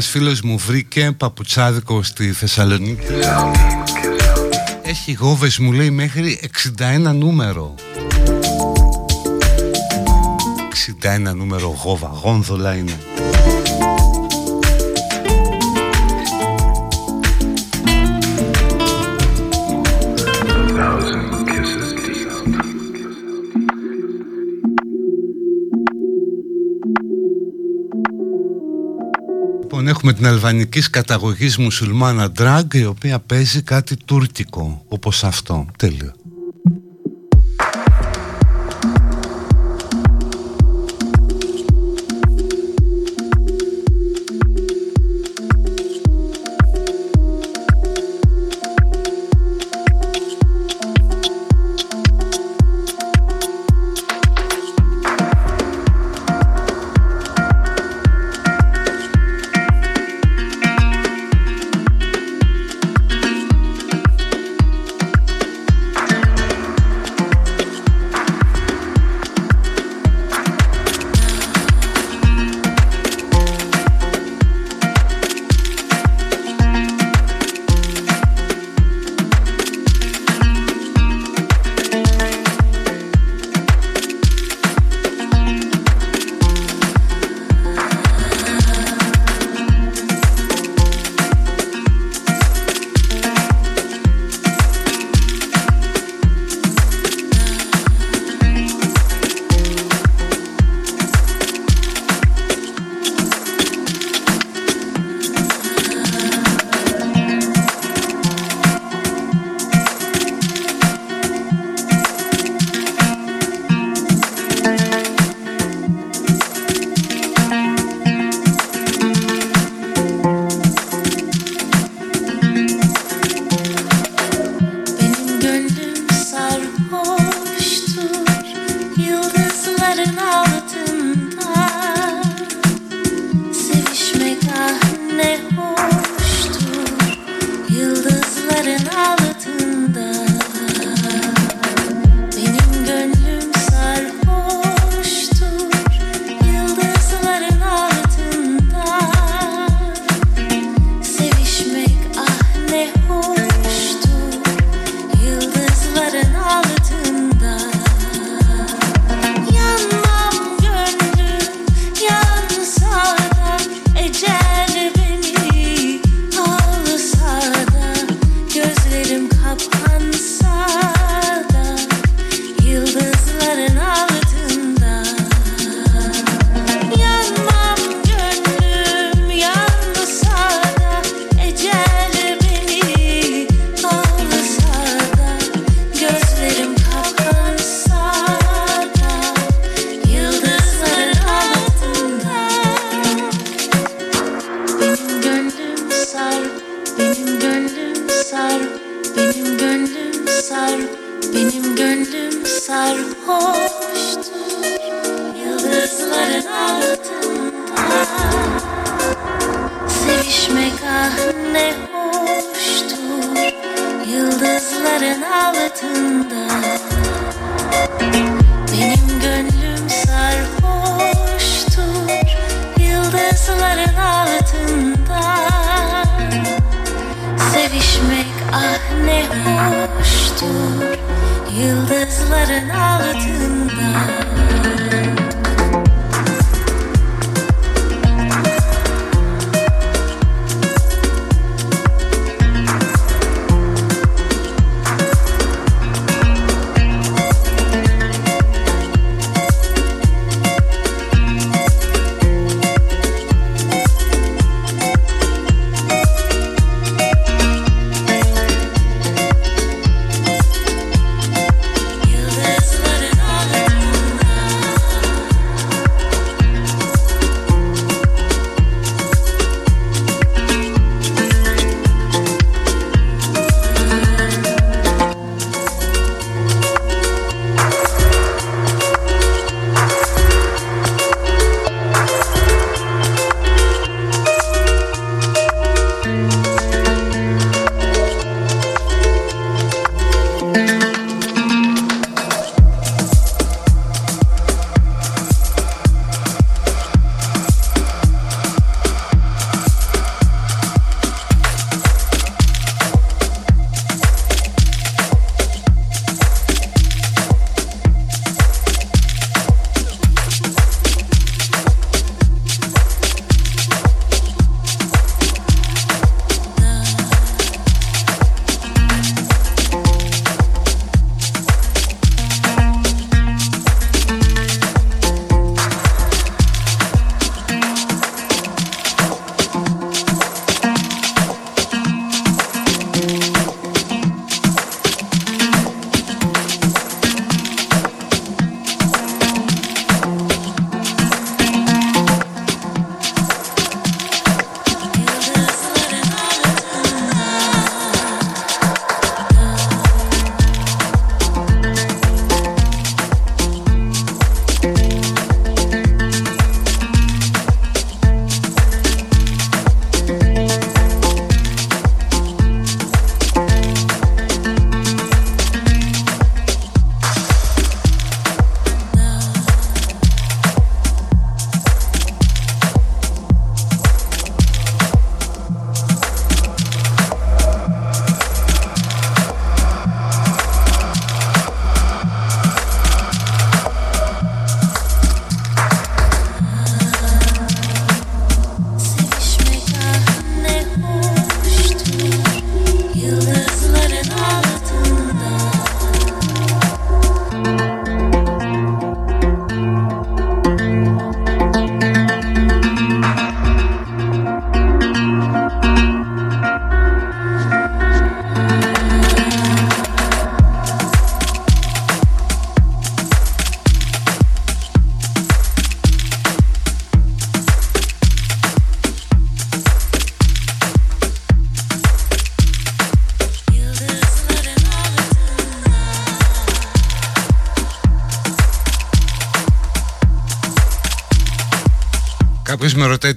Q: Φίλος μου βρήκε παπουτσάδικο στη Θεσσαλονίκη. Έχει γόβες μου λέει μέχρι 61 νούμερο. 61 νούμερο γόβα, γόνδολα είναι έχουμε την αλβανικής καταγωγής μουσουλμάνα drag η οποία παίζει κάτι τουρκικό όπως αυτό. Τέλειο.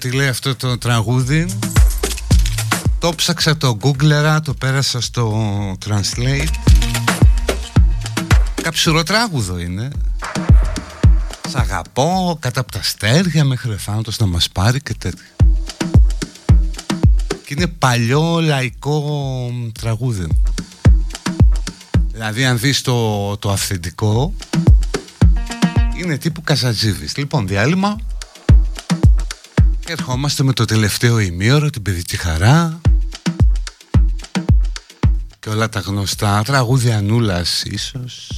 K: Τι λέει αυτό το τραγούδι. Το ψάξα το Googleρα, το πέρασα στο Translate. Κάψουρο τράγουδο είναι. Σ' αγαπώ κάτω από τα στέρια μέχρι εφάντος να μας πάρει και τέτοια. Και είναι παλιό λαϊκό τραγούδι. Δηλαδή αν δεις το, το αυθεντικό Είναι τύπου Καζατζίβης Λοιπόν διάλειμμα. Και ερχόμαστε με το τελευταίο ημίωρο Την παιδική χαρά. Και όλα τα γνωστά Τραγούδια νούλας ίσως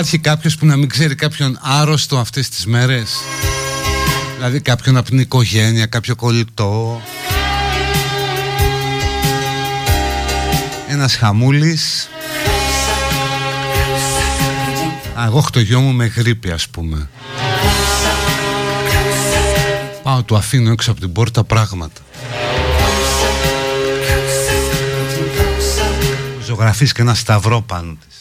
K: Υπάρχει κάποιος που να μην ξέρει κάποιον άρρωστο αυτές τις μέρες; Δηλαδή κάποιον από την οικογένεια, κάποιο κολλητό; Ένας χαμούλης; Α, εγώ έχω το γιο μου με γρήπη ας πούμε. Πάω του αφήνω έξω από την πόρτα πράγματα. Ζωγραφείς και ένα σταυρό πάνω της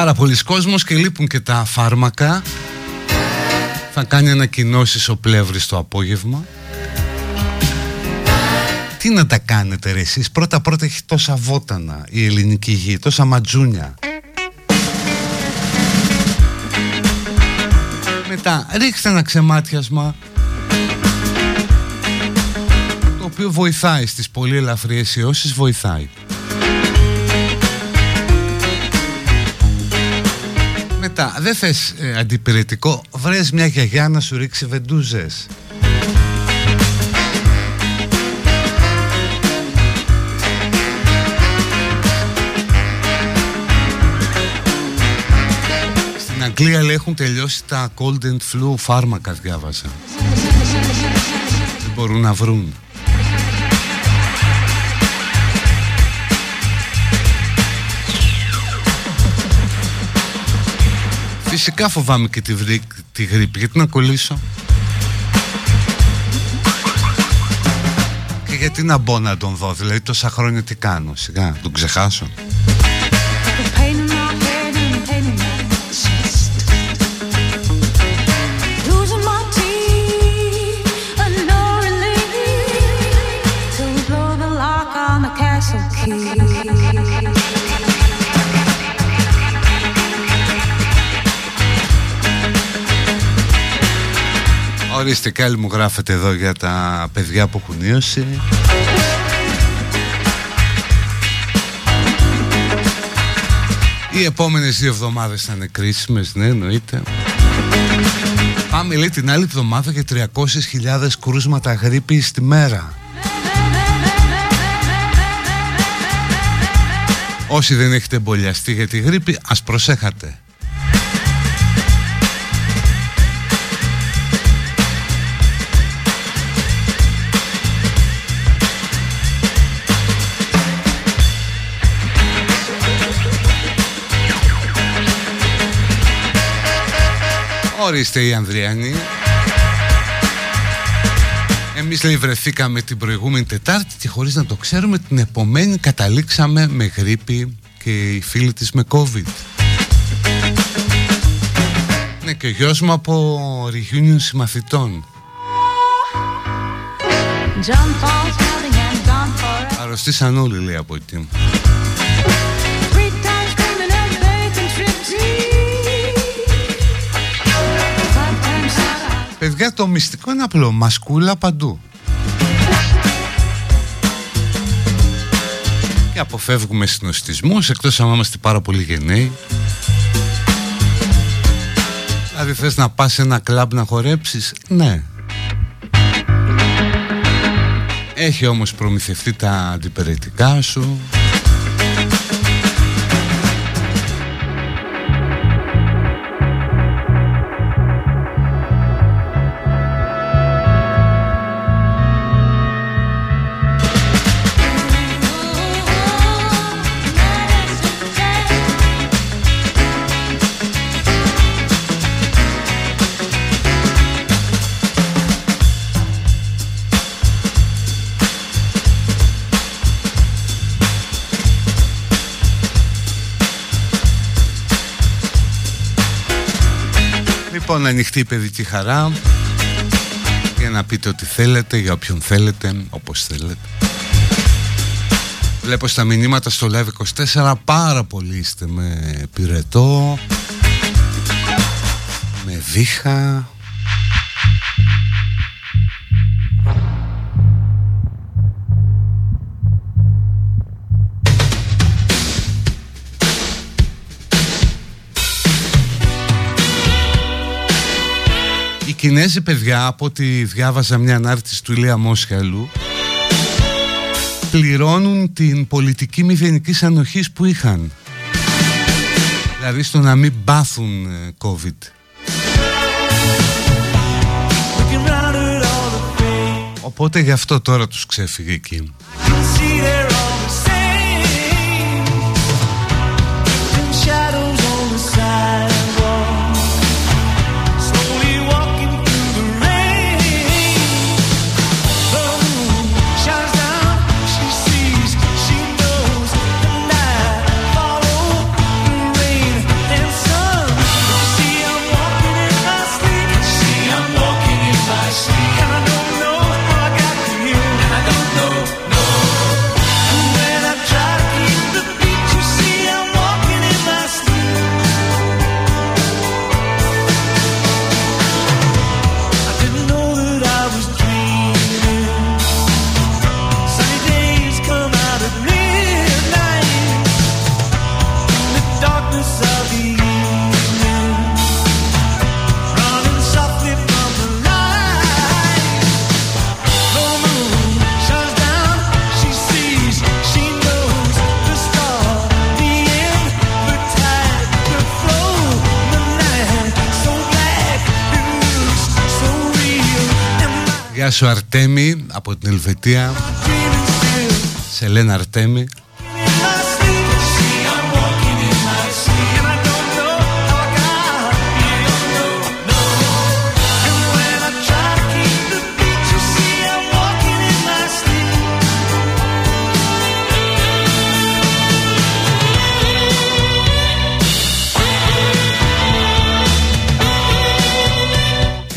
K: Πάρα πολλοί κόσμος και λείπουν και τα φάρμακα. Θα κάνει ανακοινώσεις ο Πλεύρης το απόγευμα. Τι να τα κάνετε ρε εσείς; Πρώτα πρώτα έχει τόσα βότανα Η ελληνική γη Τόσα ματζούνια. Μετά ρίξτε ένα ξεμάτιασμα Το οποίο βοηθάει Στις πολύ ελαφριές ιώσεις Βοηθάει Μετά δεν θες ε, αντιπηρετικό. Βρες μια γιαγιά να σου ρίξει βεντούζες. Αγγλία λέει έχουν τελειώσει τα cold and flu φάρμακα διάβασα. Δεν μπορούν να βρουν Φυσικά φοβάμαι και τη, βρή, τη γρήπη. Γιατί να κολλήσω; Και γιατί να μπω να τον δω Δηλαδή τόσα χρόνια τι κάνω Σιγά τον ξεχάσω Ορίστε κάλλη μου γράφετε εδώ για τα παιδιά που έχουν νιώσει. Οι επόμενες δύο εβδομάδες θα είναι κρίσιμες, ναι εννοείται. Πάμε λέει την άλλη εβδομάδα για 300.000 κρούσματα γρήπης τη μέρα. Όσοι δεν έχετε εμπολιαστεί για τη γρήπη, ας προσέχατε. Ορίστε η Ανδριανή Εμείς λέει βρεθήκαμε την προηγούμενη Τετάρτη και χωρίς να το ξέρουμε την επομένη καταλήξαμε με γρήπη και οι φίλοι της με COVID. Ναι και ο γιος μου από reunion συμμαθητών. Αρρωστήσαν όλοι λέει από εκεί. Παιδιά το μυστικό είναι απλό. Μασκούλα παντού. Και αποφεύγουμε συνοστισμούς Εκτός αν είμαστε πάρα πολύ γενναίοι. Δηλαδή θες να πας σε ένα κλαμπ να χορέψεις; Ναι. Έχει όμως προμηθευτεί τα αντιπεραιτικά σου Λοιπόν, ανοιχτή η παιδική χαρά για να πείτε ό,τι θέλετε, για όποιον θέλετε, όπως θέλετε. Βλέπω στα μηνύματα στο Live 24 πάρα πολύ είστε με πυρετό, με βήχα, Κινέζοι παιδιά από ό,τι διάβαζα μια ανάρτηση του Ηλία Μόσχαλου
C: πληρώνουν την πολιτική μηδενικής ανοχής που είχαν. Δηλαδή στο να μην πάθουν ε, COVID. Οπότε γι' αυτό τώρα τους ξέφυγε εκεί. Γεια σου Αρτέμι από την Ελβετία. Σελένα Αρτέμι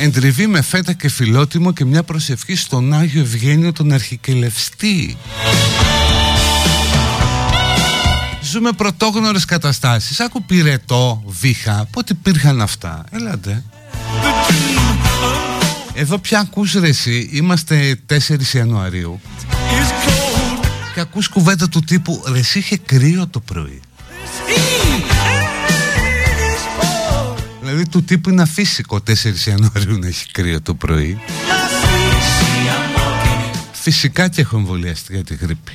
C: Εντριβή με φέτα και φιλότιμο και μια προσευχή στον Άγιο Ευγένιο τον Αρχικελευστή. Ζούμε πρωτόγνωρες καταστάσεις. Άκου πυρετό, βήχα, πότε υπήρχαν αυτά; Έλατε. Εδώ πια ακούς ρε εσύ, είμαστε 4 Ιανουαρίου και ακούς κουβέντα του τύπου ρε εσύ είχε κρύο το πρωί. Δηλαδή του τύπου είναι αφύσικο 4 Ιανουαρίου να έχει κρύο το πρωί. Φυσικά και έχω εμβολιαστεί για τη γρήπη.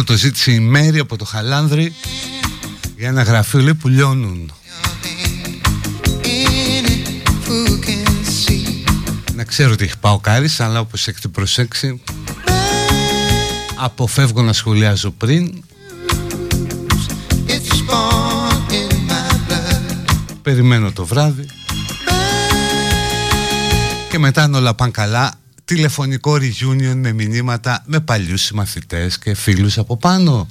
R: Αυτό το ζήτησε η Μέρη από το Χαλάνδρη για ένα γραφείο λέει που λιώνουν. Να ξέρω ότι έχει πάω κάρις αλλά όπως έχετε προσέξει αποφεύγω να σχολιάζω πριν Περιμένω το βράδυ Και μετά αν όλα πάνε καλά Τηλεφωνικό reunion με μηνύματα Με παλιούς συμμαθητές και φίλους από πάνω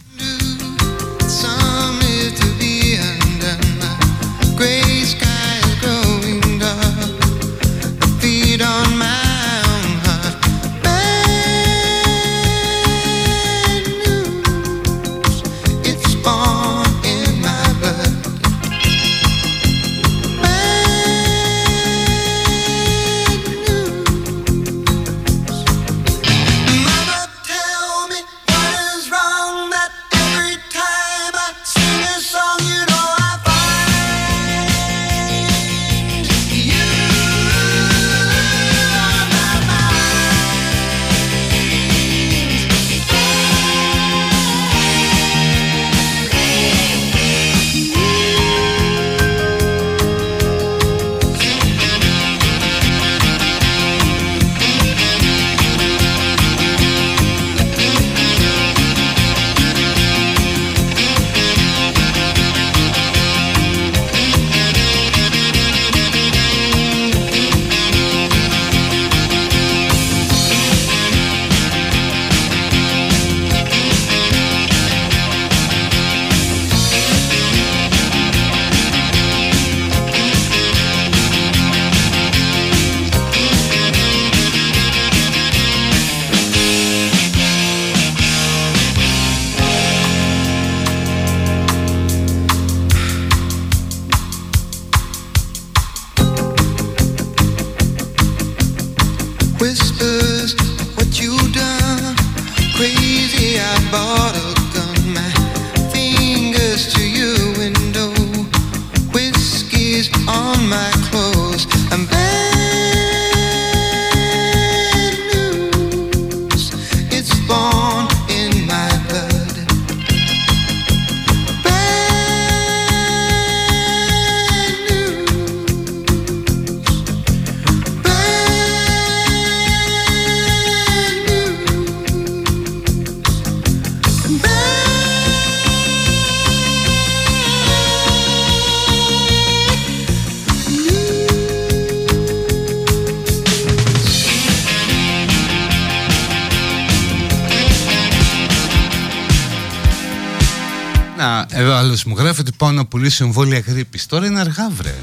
R: πουλήσει εμβόλια γρήπης Τώρα είναι αργά βρε.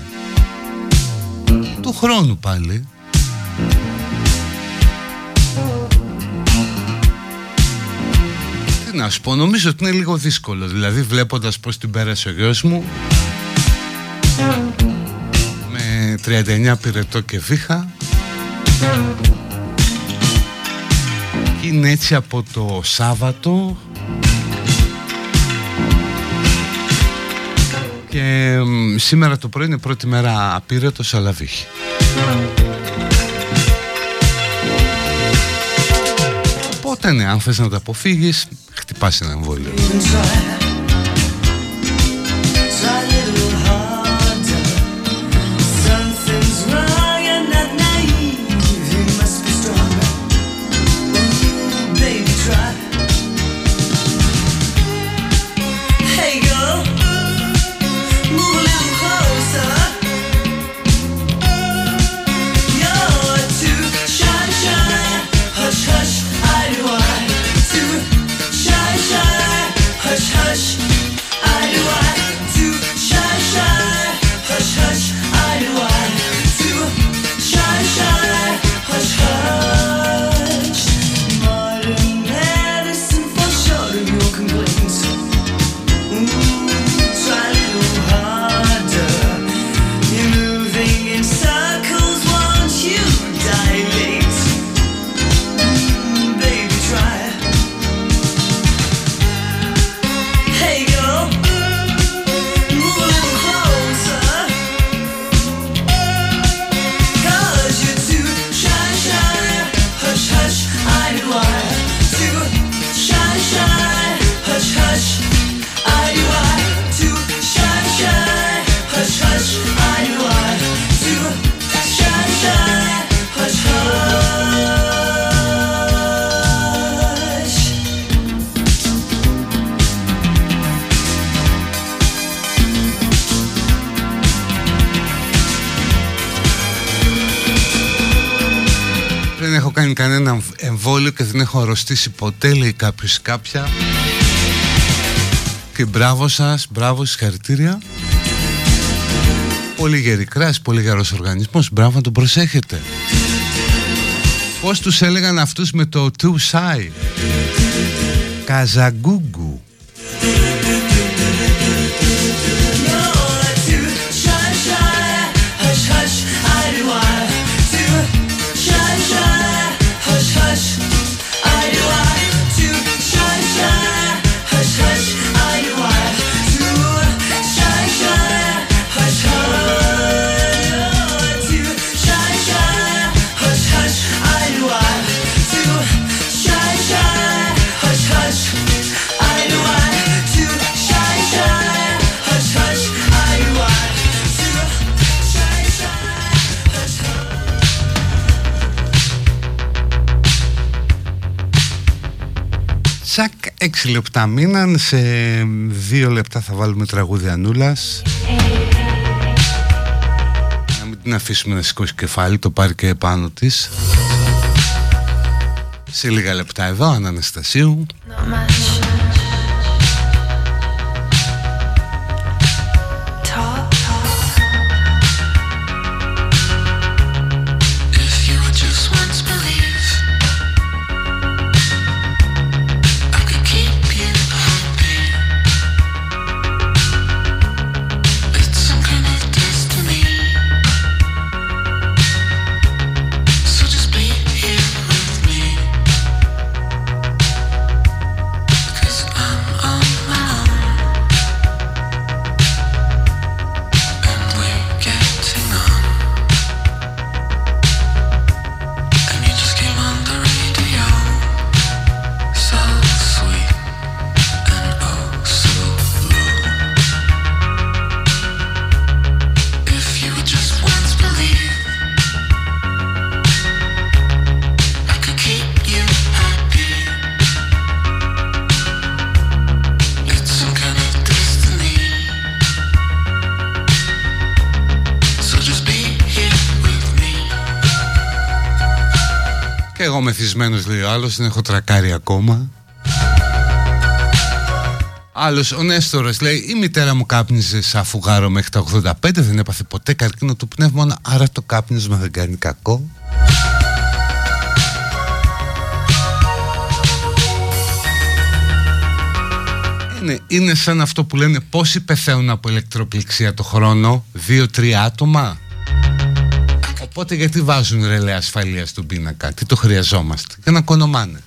R: Του χρόνου πάλι. Τι να σου πω νομίζω ότι είναι λίγο δύσκολο. Δηλαδή βλέποντας πως την πέρασε ο γιος μου Με 39 πυρετό και βήχα. Είναι έτσι από το Σάββατο Και σήμερα το πρωί είναι πρώτη μέρα απείρετο αλλά βύχη. Οπότε ναι, αν θες να το αποφύγεις, χτυπάς ένα εμβόλιο.
K: Αρρωστήσει ποτέ λέει κάποιος κάποια. Και μπράβο σας, μπράβο συγχαρητήρια. Πολύ γερή κράση, πολύ γερός οργανισμός. Μπράβο να τον προσέχετε. Πώς τους έλεγαν αυτούς με το Too Shy; Καζαγκούγκου 20 λεπτά μείναν. Σε δύο λεπτά θα βάλουμε τραγούδια Ανούλας. Να μην την αφήσουμε να σηκώσει κεφάλι Το πάρει και επάνω της. Σε λίγα λεπτά εδώ Αναναστασίου. No μεθυσμένος λέει ο άλλος, δεν έχω τρακάρει ακόμα. Άλλος, ο Νέστορας λέει η μητέρα μου κάπνιζε σαν φουγάρο μέχρι τα 85, δεν έπαθε ποτέ καρκίνο του πνεύμονα, άρα το κάπνισμα δεν κάνει κακό. Είναι, είναι σαν αυτό που λένε πόσοι πεθαίνουν από ηλεκτροπληξία το χρόνο, δύο-τρία άτομα. Οπότε γιατί βάζουν ρελέ ασφαλεία στον πίνακα, τι το χρειαζόμαστε, για να κονομάνε.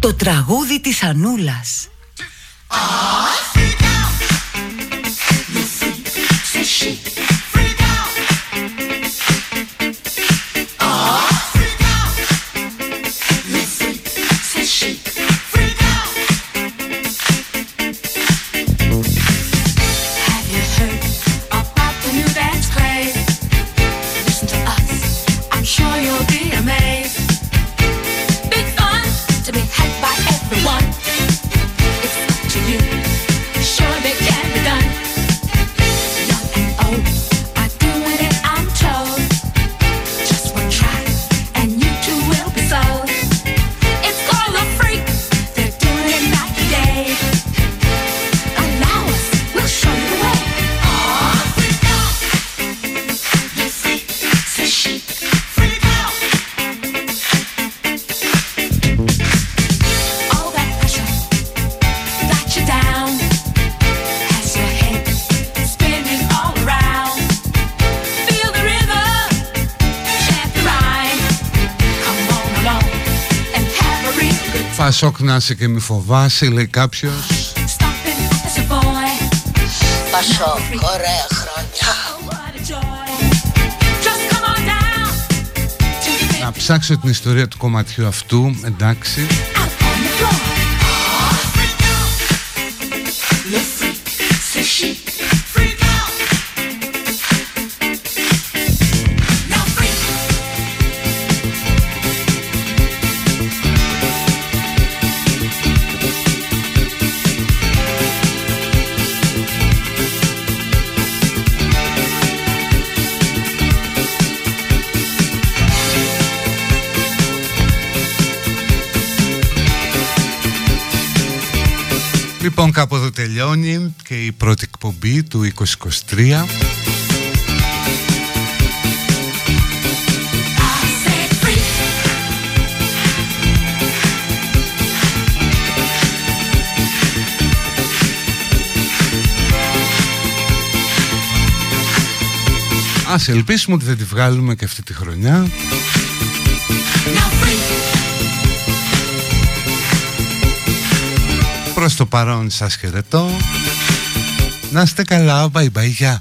S: Το τραγούδι της Ανούλας.
K: Πασόκ να είσαι και μη φοβάσαι λέει κάποιος.
N: Πασόκ, ωραία χρόνια.
K: Να ψάξω την ιστορία του κομματιού αυτού Εντάξει
S: Λοιπόν τελειώνει και η πρώτη εκπομπή του 2023 Ας ελπίσουμε ότι θα τη βγάλουμε και αυτή τη χρονιά. στο παρόν σας χαιρετώ. Να είστε καλά, bye bye,